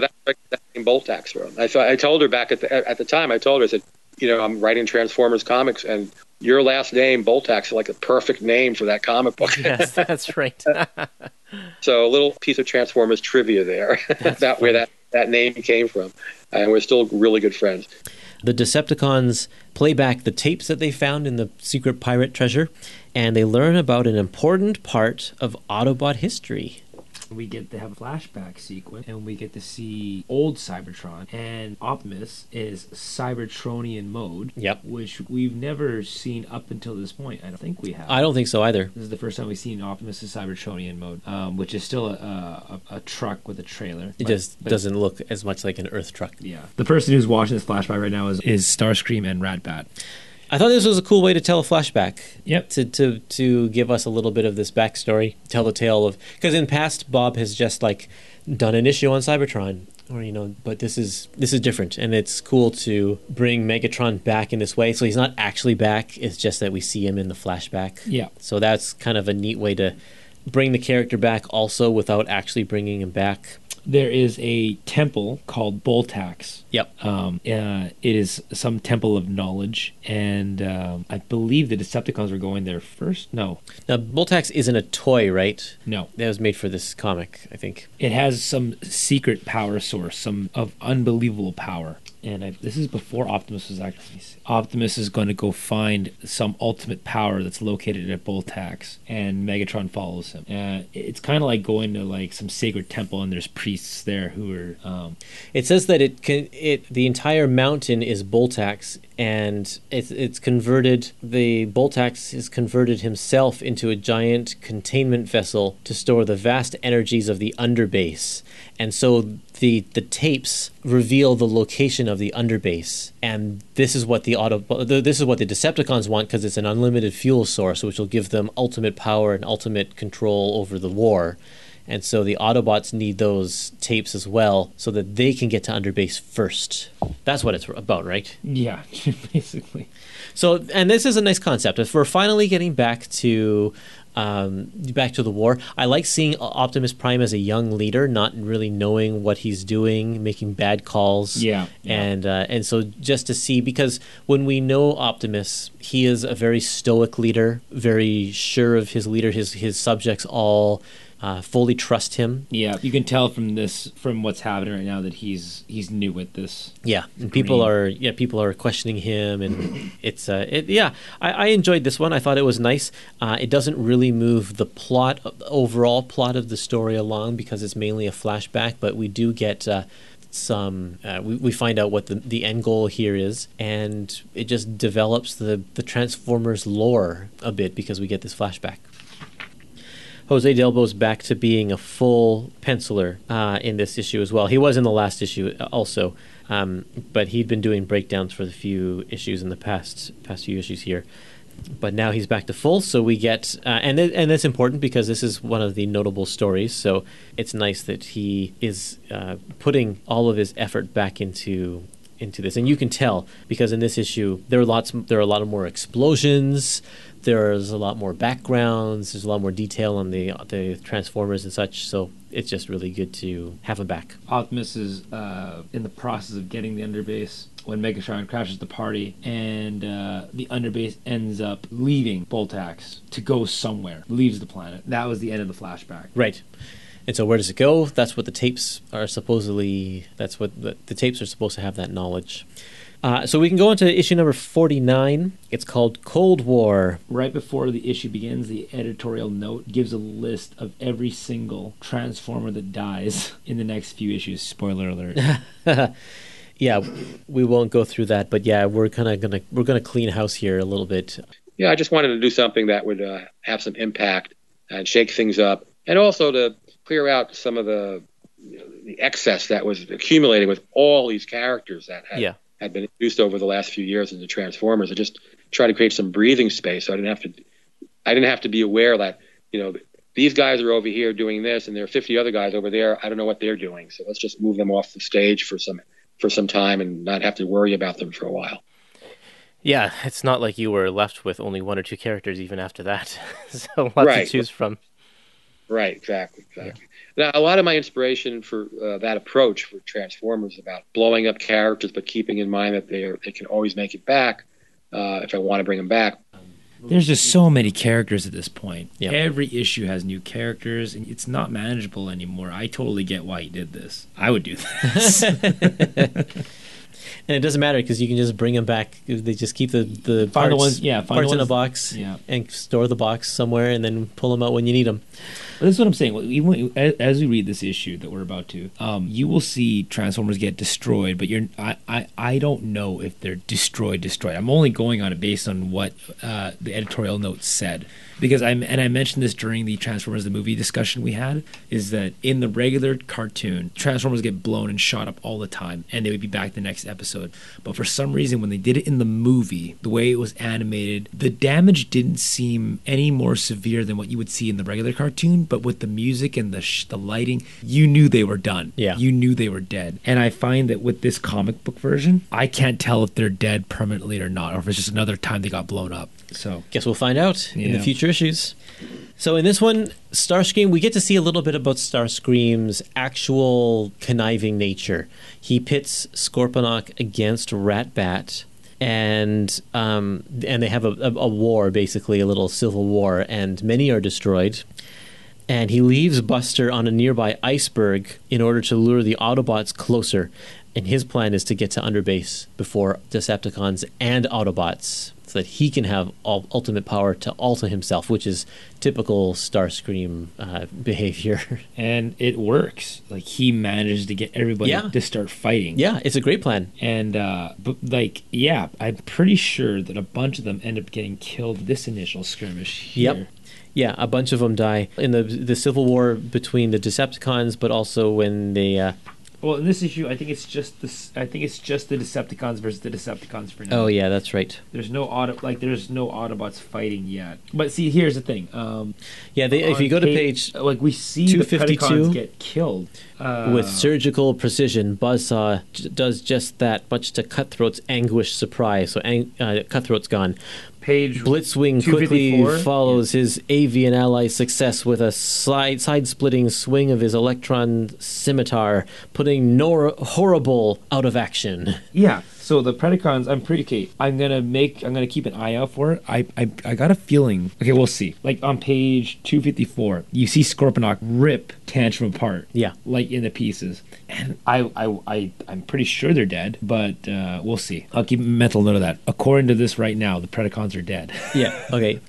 that's where that name Boltax from. I, so I told her back at the at the time. I told her, I said, "You know, I'm writing Transformers comics, and your last name Boltax is like a perfect name for that comic book." yes, that's right. So a little piece of Transformers trivia there about where that, that name came from. And we're still really good friends. the Decepticons play back the tapes that they found in the secret pirate treasure, and they learn about an important part of Autobot history. We get to have a flashback sequence and we get to see old Cybertron and Optimus is Cybertronian mode. Yep. Which we've never seen up until this point. I don't think we have. I don't think so either. This is the first time we've seen Optimus in Cybertronian mode, um, which is still a, a, a, a truck with a trailer. It But- just but- doesn't look as much like an Earth truck. Yeah. The person who's watching this flashback right now is, is Starscream and Ratbat. I thought this was a cool way to tell a flashback. Yep. To to to give us a little bit of this backstory, tell the tale of because in past Bob has just like done an issue on Cybertron, or you know, but this is this is different, and it's cool to bring Megatron back in this way. So he's not actually back; it's just that we see him in the flashback. Yeah. So that's kind of a neat way to bring the character back, also without actually bringing him back. There is a temple called Boltax. Yep. Um, uh, it is some temple of knowledge, and um, I believe the Decepticons were going there first. No, Now, Boltax isn't a toy, right? no. That was made for this comic, I think. It has some secret power source, some of unbelievable power. And I, this is before Optimus was actually. Optimus is going to go find some ultimate power that's located at Boltax, and Megatron follows him. Uh, it's kind of like going to like some sacred temple, and there's priests there who are. Um, It says that it can it the entire mountain is Boltax and it's it's converted the Boltax has converted himself into a giant containment vessel to store the vast energies of the underbase. And so the the tapes reveal the location of the underbase and this is what the auto this is what the Decepticons want because it's an unlimited fuel source which will give them ultimate power and ultimate control over the war. And so the Autobots need those tapes as well so that they can get to Underbase first. That's what it's about, right? yeah, basically. So, and this is a nice concept. If we're finally getting back to um, back to the war, I like seeing Optimus Prime as a young leader, not really knowing what he's doing, making bad calls. Yeah, yeah. and uh, and so just to see because when we know Optimus, he is a very stoic leader, very sure of his leader. His his subjects all uh, fully trust him. Yeah, you can tell from this, from what's happening right now, that he's he's new at this. Yeah, and people are yeah people are questioning him, and it's uh it, yeah I, I enjoyed this one. I thought it was nice. Uh, it doesn't really move the plot overall plot of the story along because it's mainly a flashback, but we do get. Uh, some uh, we, we find out what the, the end goal here is and it just develops the, the transformers lore a bit because we get this flashback Jose Delbo's back to being a full penciler uh, in this issue as well. He was in the last issue uh, also, um, but he'd been doing breakdowns for the few issues in the past past few issues here. But now he's back to full, so we get uh, and it, and that's important because this is one of the notable stories. So it's nice that he is uh, putting all of his effort back into into this, and you can tell because in this issue there are lots there are a lot of more explosions. There's a lot more backgrounds. There's a lot more detail on the the transformers and such. So it's just really good to have him back. Optimus is uh, in the process of getting the underbase when Megatron crashes the party, and uh, the underbase ends up leaving Boltax to go somewhere, leaves the planet. That was the end of the flashback. Right. And so where does it go? That's what the tapes are supposedly. That's what the, the tapes are supposed to have that knowledge. Uh, so we can go into issue number 49. It's called Cold War. Right before the issue begins, the editorial note gives a list of every single Transformer that dies in the next few issues. Spoiler alert. Yeah, we won't go through that, but yeah, we're kind of gonna we're gonna clean house here a little bit. Yeah, I just wanted to do something that would uh, have some impact and shake things up, and also to clear out some of the you know, the excess that was accumulating with all these characters that had, Yeah. Had been introduced over the last few years into Transformers. I just try to create some breathing space, so I didn't have to I didn't have to be aware that you know these guys are over here doing this, and there are 50 other guys over there. I don't know what they're doing, so let's just move them off the stage for some for some time and not have to worry about them for a while. Yeah, it's not like you were left with only one or two characters even after that. so lots Right. to choose from. Right, exactly, exactly. Now, a lot of my inspiration for uh, that approach for Transformers about blowing up characters, but keeping in mind that they are, they can always make it back uh, if I want to bring them back. There's just so many characters at this point. Yeah. Every issue has new characters, and it's not manageable anymore. I totally get why he did this. I would do this. And it doesn't matter because you can just bring them back. They just keep the the parts, ones- yeah, find the parts in a box, yeah. and store the box somewhere, and then pull them out when you need them. Is what I'm saying. Even as as we read this issue that we're about to, um, you will see Transformers get destroyed, but you're I, I I don't know if they're destroyed. Destroyed. I'm only going on it based on what uh, the editorial notes said, because I'm and I mentioned this during the Transformers the movie discussion we had. Is that in the regular cartoon, Transformers get blown and shot up all the time, and they would be back the next episode. But for some reason, when they did it in the movie, the way it was animated, the damage didn't seem any more severe than what you would see in the regular cartoon. But with the music and the sh- the lighting, you knew they were done. Yeah. you knew they were dead. And I find that with this comic book version, I can't tell if they're dead permanently or not, or if it's just another time they got blown up. So Guess we'll find out in the future issues. So in this one, Starscream, we get to see a little bit about Starscream's actual conniving nature. He pits Scorponok against Ratbat, and um, and they have a, a, a war, basically a little civil war, and many are destroyed. And he leaves Buster on a nearby iceberg in order to lure the Autobots closer. And his plan is to get to Underbase before Decepticons and Autobots so that he can have all, ultimate power to alter himself, which is typical Starscream uh, behavior. and it works. Like he manages to get everybody Yeah. to start fighting. yeah, it's a great plan. And uh, but like, yeah, I'm pretty sure that a bunch of them end up getting killed this initial skirmish here. Yep. Yeah, a bunch of them die in the the civil war between the Decepticons, but also when they. Uh, Well, in this issue, I think it's just this. I think it's just the Decepticons versus the Decepticons for now. oh yeah, that's right. There's no auto like there's no Autobots fighting yet. But see, here's the thing. Um, Yeah, they, if you go to pa- page like we see the 252 Predacons get killed uh, With surgical precision, Buzzsaw j- does just that, much to Cutthroat's anguished surprise. So ang- uh, Cutthroat's gone. Page Blitzwing quickly 254? follows his avian ally's success with a side side-splitting swing of his electron scimitar, putting Nor- Horrible out of action. Yeah. So the Predacons, I'm pretty okay. I'm gonna make. I'm gonna keep an eye out for it. I, I I got a feeling. Okay, we'll see. Like on page 254, you see Scorponok rip Tantrum apart. Yeah. Like in the pieces, and I I I I'm pretty sure they're dead, but uh, we'll see. I'll keep a mental note of that. According to this right now, the Predacons are dead. Yeah. Okay.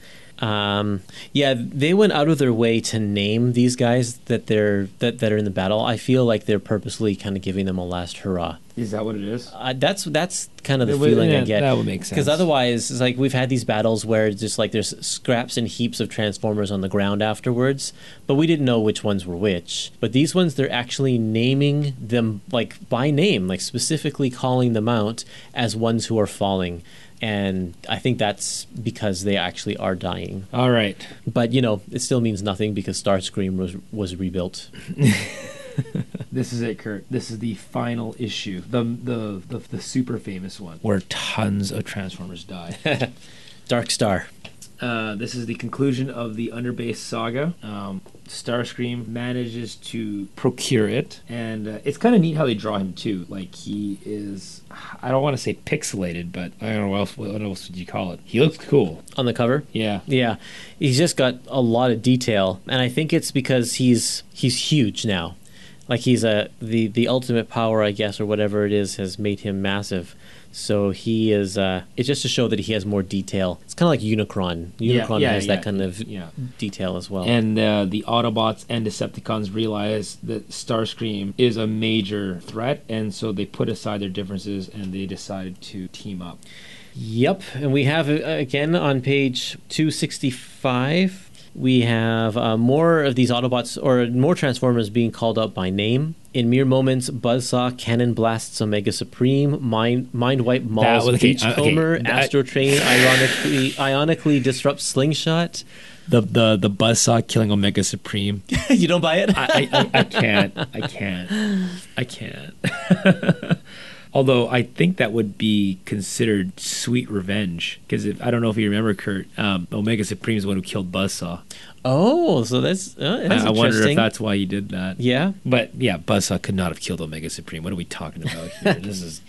Um, yeah, they went out of their way to name these guys that they're that, that are in the battle. I feel like they're purposely kind of giving them a last hurrah. Is that what it is? Uh, that's that's kind of the That would- feeling I get. that would make sense. Because otherwise, it's like we've had these battles where it's just like there's scraps and heaps of Transformers on the ground afterwards, but we didn't know which ones were which. But these ones, they're actually naming them like by name, like specifically calling them out as ones who are falling. And I think that's because they actually are dying. All right. But you know, it still means nothing because Starscream was was rebuilt. This is it, Kurt. This is the final issue, the the the, the super famous one, where tons of Transformers die. Dark Star. Uh, this is the conclusion of the Underbase saga. Um, Starscream manages to procure it, and uh, it's kind of neat how they draw him too. Like he is—I don't want to say pixelated, but I don't know what else. What else would you call it? He looks cool. on the cover. Yeah. Yeah, he's just got a lot of detail, and I think it's because he's he's huge now. like he's a the the ultimate power, I guess, or whatever it is, has made him massive. So he is. Uh, it's just to show that he has more detail. It's kind of like Unicron. Unicron yeah, has yeah, that kind of yeah. detail as well. And uh, the Autobots and Decepticons realize that Starscream is a major threat, and so they put aside their differences and they decided to team up. Yep, and we have uh, again on page 265. We have uh, more of these Autobots or more Transformers being called up by name. In mere moments, Buzzsaw cannon blasts Omega Supreme, Mind Mind Wipe mauls okay, Beachcomber, okay, Astro Train ironically ionically disrupts Slingshot. The the the buzzsaw killing Omega Supreme. you don't buy it? I, I, I, I can't. I can't. I can't. Although I think that would be considered sweet revenge, because if I don't know if you remember, Kurt, um, Omega Supreme is the one who killed Buzzsaw. oh, so that's, uh, that's I, I wonder if that's why he did that. yeah. But yeah, Buzzsaw could not have killed Omega Supreme. What are we talking about here? this is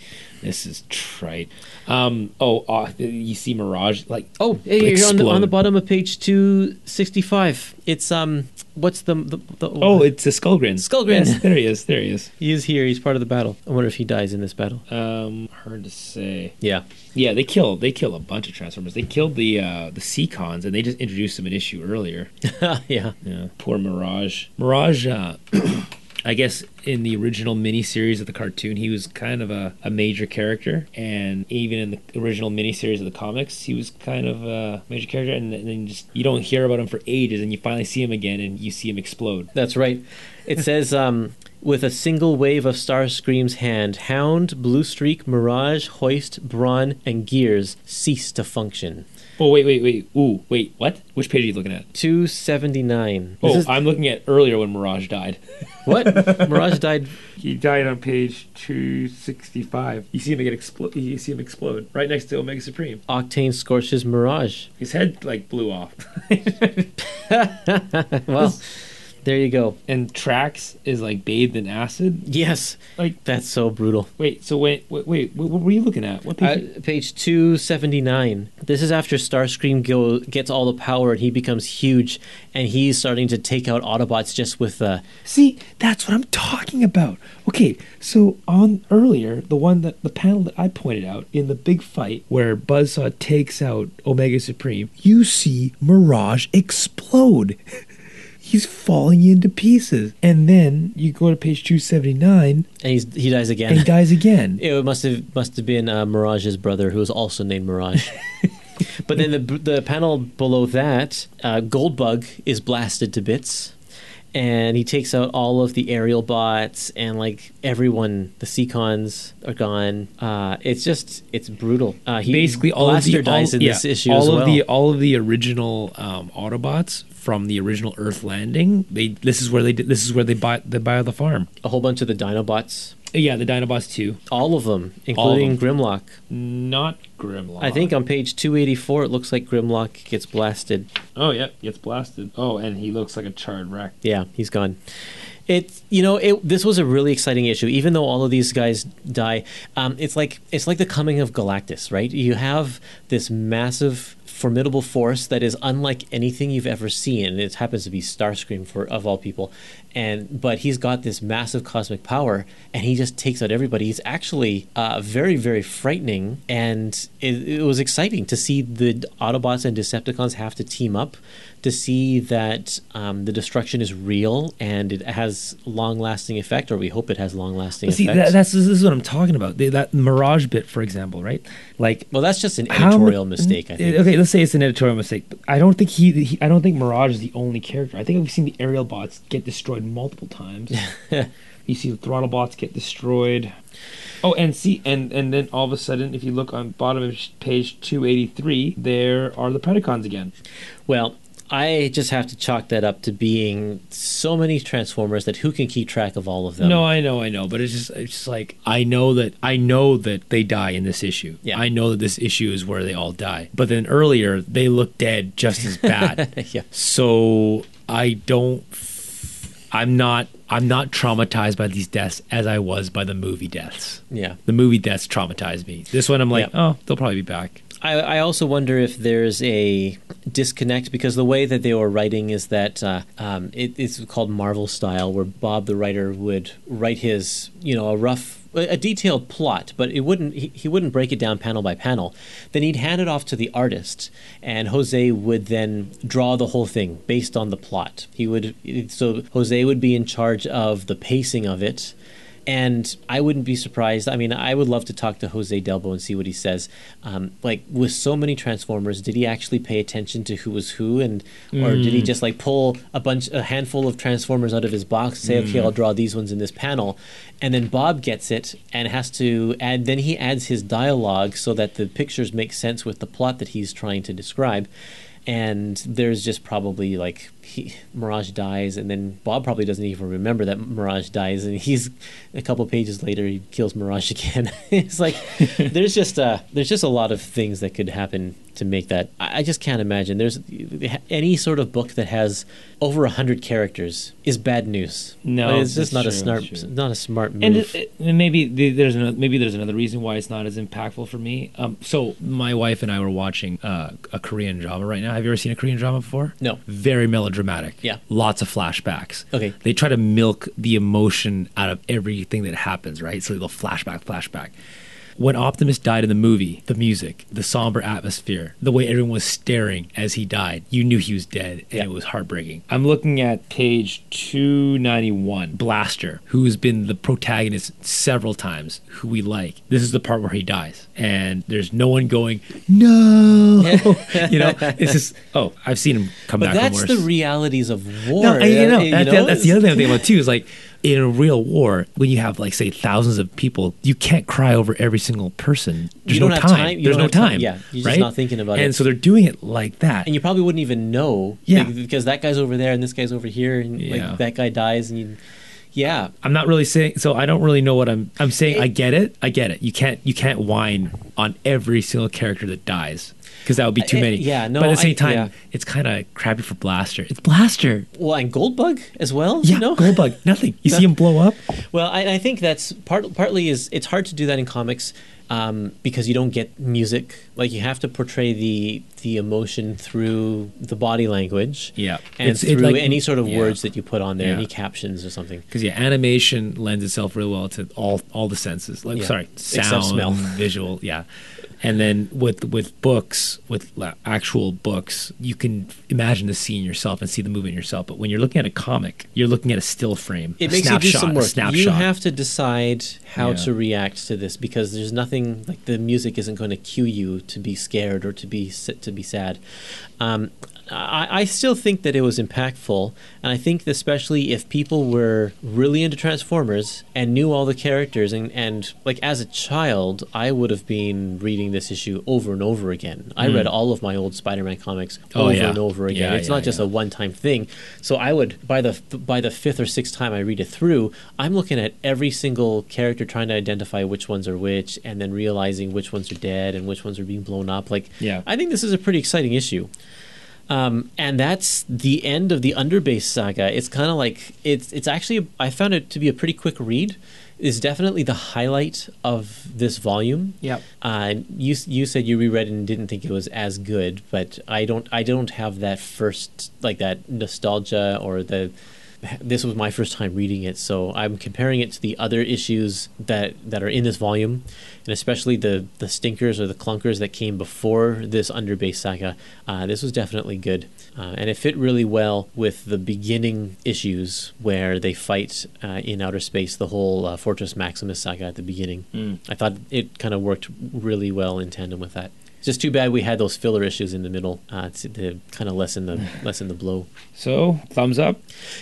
this is trite. Um, oh, uh, you see Mirage like Oh, hey, on the, on the bottom of page 265. It's, um, what's the. the, the oh, it's a Skullgrin. Skullgrin. Yes, there he is. There he is. He is here. He's part of the battle. I wonder if he dies in this battle. Um, hard to say. Yeah. Yeah, they kill they kill a bunch of Transformers. They killed the uh, the Seacons, and they just introduced them an issue earlier. yeah. Yeah, poor Mirage. Mirage, uh, I guess in the original miniseries of the cartoon, he was kind of a, a major character, and even in the original miniseries of the comics, he was kind of a major character. And, then- then just you don't hear about him for ages, and you finally see him again, and you see him explode. That's right. It says, um, with a single wave of Starscream's hand, Hound, Blue Streak, Mirage, Hoist, Brawn, and Gears cease to function. Oh wait, wait, wait. Ooh, wait. What? Which page are you looking at? 279. Oh, This is- I'm looking at earlier when Mirage died. what? Mirage died. He died on page 265. You see him get explode. You see him explode right next to Omega Supreme. Octane scorches Mirage. His head like blew off. Well, there you go. and Trax is like bathed in acid. Yes. Like, That's so brutal. wait, so wait, wait, wait what were you looking at? What Uh, page? page 279. This is after Starscream go, gets all the power and he becomes huge, and he's starting to take out Autobots just with uh, See, that's what I'm talking about. Okay, so on earlier, the one that the panel that I pointed out in the big fight where Buzzsaw takes out Omega Supreme, you see Mirage explode. He's falling into pieces. And then you go to page 279 and he's he dies again. and he dies again. It must have must have been uh, Mirage's brother, who was also named Mirage. but then the the panel below that, uh, Goldbug is blasted to bits, and he takes out all of the aerial bots and like everyone. The Seacons are gone. Uh, it's just it's brutal. Uh, he, basically all of the all, dies in yeah, this issue all as of well. the all of the original um, Autobots from the original Earth landing. They this is where they did- this is where they buy they buy the farm. a whole bunch of the Dinobots, Yeah, the Dinobots too. all of them, including them. Grimlock. Not Grimlock. I think on page 284, it looks like Grimlock gets blasted. Oh yeah, gets blasted. Oh, and he looks like a charred wreck. Yeah, he's gone. It you know it. This was a really exciting issue, even though all of these guys die. Um, it's like it's like the coming of Galactus, right? You have this massive, formidable force that is unlike anything you've ever seen. It happens to be Starscream for of all people, and but he's got this massive cosmic power, and he just takes out everybody. He's actually uh, very very frightening, and it, it was exciting to see the Autobots and Decepticons have to team up to see that um, the destruction is real and it has long lasting effect, or we hope it has long lasting But see, effect. that, that's this is what I'm talking about. The, that Mirage bit, for example, right? Like well, that's just an editorial mistake, I think. Okay, let's say it's an editorial mistake. But I don't think he, he. I don't think Mirage is the only character. I think we've seen the aerial bots get destroyed multiple times. you see the throttle bots get destroyed. Oh, and see, and and then all of a sudden, if you look on bottom of page 283, there are the Predacons again. Well, I just have to chalk that up to being so many Transformers that who can keep track of all of them? No, I know, I know, but it's just it's just like I know that I know that they die in this issue. Yeah. I know that this issue is where they all die. But then earlier they look dead just as bad. yeah. so I don't I'm not I'm not traumatized by these deaths as I was by the movie deaths. Yeah. The movie deaths traumatized me. This one I'm like, Yeah. oh, they'll probably be back. I, I also wonder if there's a disconnect because the way that they were writing is that uh, um, it, it's called Marvel style, where Bob the writer would write his, you know, a rough a detailed plot, but it wouldn't he, he wouldn't break it down panel by panel. Then he'd hand it off to the artist, and Jose would then draw the whole thing based on the plot. He would so Jose would be in charge of the pacing of it. And I wouldn't be surprised. I mean, I would love to talk to Jose Delbo and see what he says. Um, like with so many Transformers, did he actually pay attention to who was who, and or did he just like pull a bunch, a handful of Transformers out of his box, say, okay, I'll draw these ones in this panel, and then Bob gets it and has to add. Then he adds his dialogue so that the pictures make sense with the plot that he's trying to describe. And there's just probably like he, Mirage dies, and then Bob probably doesn't even remember that Mirage dies, and he's a couple pages later he kills Mirage again. it's like there's just a there's just a lot of things that could happen to make that. I, I just can't imagine. There's any sort of book that has over a hundred characters is bad news. No, Like, it's just not a smart not a smart move. And, it, it- and maybe there's another, maybe there's another reason why it's not as impactful for me. Um, so my wife and I were watching uh, a Korean drama right now. Have you ever seen a Korean drama before? No. Very melodramatic. Yeah. Lots of flashbacks. Okay. They try to milk the emotion out of everything that happens, right? So they'll flashback, flashback. When Optimus died in the movie, the music, the somber atmosphere, the way everyone was staring as he died, you knew he was dead, and Yeah. it was heartbreaking. I'm looking at page 291. Blaster, who has been the protagonist several times, who we like. This is the part where he dies, and there's no one going, no. you know, it's just, oh, I've seen him come but back that's from the realities of war. No, I, you know, that, that- that's the other thing I'm thinking about too. Is like in a real war, when you have like say thousands of people, you can't cry over every single person. There's no time. time- There's no time. time. Yeah, you're just not thinking about and it. And so they're doing it like that. and you probably wouldn't even know. Yeah. like, because that guy's over there and this guy's over here, and Yeah. like that guy dies, and you, yeah, I'm not really saying. So I don't really know what I'm. I'm saying I get it. I get it. You can't. You can't whine on every single character that dies because that would be uh, too I- many. yeah, no, But at the same I- time, yeah. it's kind of crappy for Blaster. It's Blaster. well, and Goldbug as well. Yeah, you know? Goldbug. Nothing. You see him blow up. Well, I, I think that's part. Partly is it's hard to do that in comics um, because you don't get music. Like you have to portray the the emotion through the body language. Yeah. and It's- it, through like- any sort of yeah. words that you put on there, Yeah. any captions or something. Because yeah, animation lends itself real well to all all the senses. Like Yeah. sorry, Except sound, smell. visual, yeah. And then with with books, with actual books, you can imagine the scene yourself and see the movement yourself. But when you're looking at a comic, you're looking at a still frame. It a makes you do some work. You have to decide how Yeah. to react to this because there's nothing like the music isn't going to cue you to be scared or to be to be sad. Um, I, I still think that it was impactful, and I think especially if people were really into Transformers and knew all the characters, and, and like as a child, I would have been reading this issue over and over again. I read all of my old Spider-Man comics Mm. Oh, over yeah. and over again. Yeah, it's yeah, not just a one-time thing. So I would by the by the fifth or sixth time I read it through, I'm looking at every single character trying to identify which ones are which, and then realizing which ones are dead and which ones are being blown up. Like, Yeah. I think this is a pretty exciting issue. Um, and that's the end of the Underbase saga. It's kind of like it's it's actually I found it to be a pretty quick read. Is definitely the highlight of this volume. Yep. Uh, you you said you reread and didn't think it was as good, but I don't I don't have that first like that nostalgia or the this was my first time reading it, so I'm comparing it to the other issues that that are in this volume, and especially the the stinkers or the clunkers that came before this Underbase saga. Uh, this was definitely good, uh, and it fit really well with the beginning issues where they fight uh, in outer space. The whole uh, Fortress Maximus saga at the beginning. I thought it kind of worked really well in tandem with that. It's just too bad we had those filler issues in the middle uh, to, to kind of lessen the lessen the blow. So thumbs up.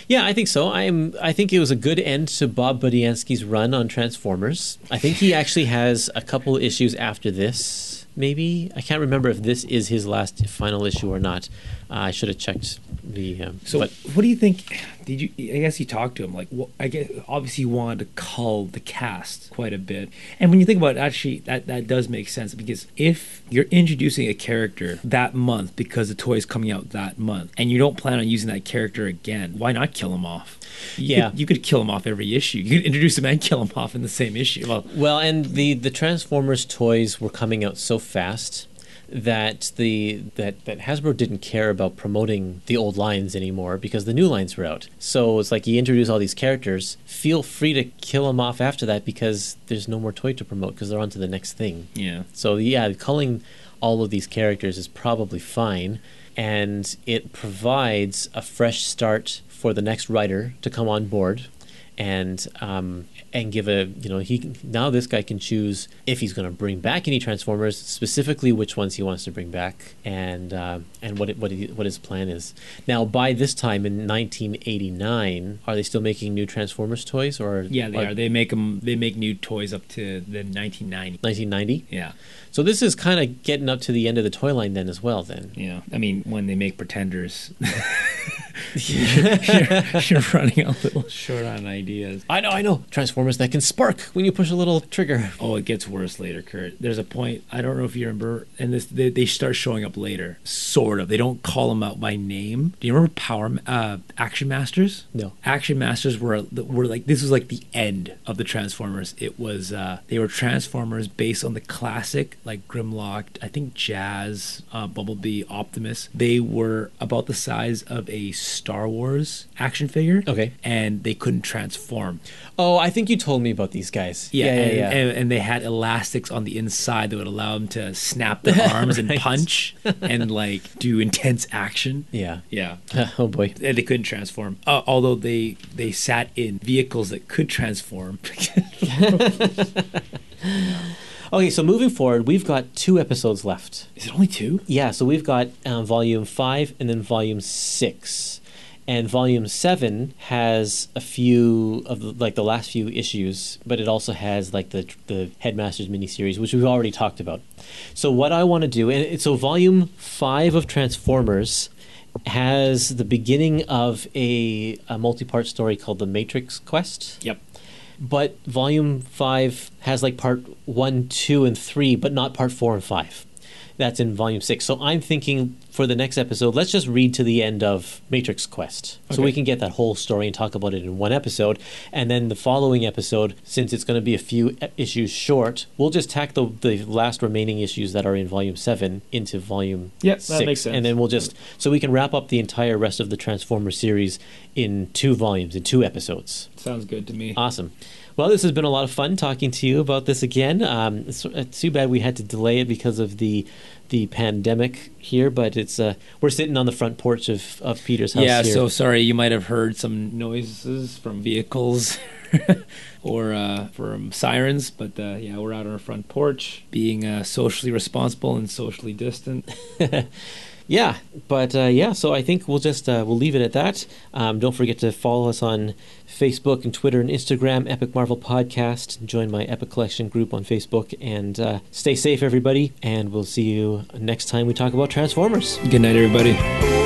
Yeah, I think so. I'm. I think it was a good end to Bob Budiansky's run on Transformers. I think he actually has a couple issues after this. Maybe I can't remember if this is his last final issue or not. I should have checked the. Um, So what do you think? Did you? I guess you talked to him. Like, wh- I guess obviously you wanted to cull the cast quite a bit. And when you think about it, actually, that that does make sense because if you're introducing a character that month because the toy is coming out that month, and you don't plan on using that character again, why not kill him off? You Yeah. could, you could kill him off every issue. You could introduce him and kill him off in the same issue. Well, Well, and the the Transformers toys were coming out so fast that the that that Hasbro didn't care about promoting the old lines anymore because the new lines were out. So it's like you introduce all these characters, feel free to kill them off after that because there's no more toy to promote because they're on to the next thing. Yeah. So yeah, culling all of these characters is probably fine, and it provides a fresh start for the next writer to come on board, and um, and give a you know he now this guy can choose if he's going to bring back any Transformers, specifically which ones he wants to bring back, and uh, and what it, what what his plan is. Now by this time in 1989, are they still making new Transformers toys or Yeah, they are. They make them. They make new toys up to the 1990. 1990. Yeah. So this is kind of getting up to the end of the toy line then as well. Then Yeah. I mean, when they make pretenders, you're, you're running a little short on ideas. I know, I know. Transformers that can spark when you push a little trigger. Oh, it gets worse later, Kurt. There's a point. I don't know if you remember, and this they, they start showing up later. Sort of. They don't call them out by name. Do you remember Power uh, Action Masters? No. Action Masters were were like this was like the end of the Transformers. It was uh, they were Transformers based on the classic like Grimlock, I think Jazz, uh, Bumblebee, Optimus. They were about the size of a Star Wars action figure. Okay. and they couldn't transform. Oh, I think you told me about these guys. Yeah, yeah, and, yeah. And, and they had elastics on the inside that would allow them to snap their arms and punch and like do intense action. yeah. Yeah. oh boy. And they couldn't transform, uh, although they they sat in vehicles that could transform. Okay, so moving forward, we've got two episodes left. Is it only two? Yeah, so we've got um, volume five and then volume six. And volume seven has a few of the, like the last few issues, but it also has like the the Headmasters miniseries, which we've already talked about. So what I want to do, and so volume five of Transformers has the beginning of a, a multi-part story called the Matrix Quest Yep. But volume five has like part one, two, and three, but not part four and five. That's in volume six. So I'm thinking for the next episode, let's just read to the end of Matrix Quest. So we can get that whole story and talk about it in one episode. And then the following episode, since it's going to be a few issues short, we'll just tack the, the last remaining issues that are in volume seven into volume that six. makes sense. And then we'll just, so we can wrap up the entire rest of the Transformer series in two volumes, in two episodes. Sounds good to me. Awesome. Well, this has been a lot of fun talking to you about this again. Um, it's, it's too bad we had to delay it because of the the pandemic here, but it's uh, we're sitting on the front porch of, of Peter's house. yeah, here. so sorry, you might have heard some noises from vehicles or uh, from sirens, but uh, yeah, we're out on our front porch, being uh, socially responsible and socially distant. yeah, but uh, yeah, so I think we'll just uh, we'll leave it at that. Um, don't forget to follow us on Facebook and Twitter and Instagram, Epic Marvel Podcast. Join my Epic Collection group on Facebook, and uh, stay safe, everybody. And we'll see you next time we talk about Transformers. Good night, everybody.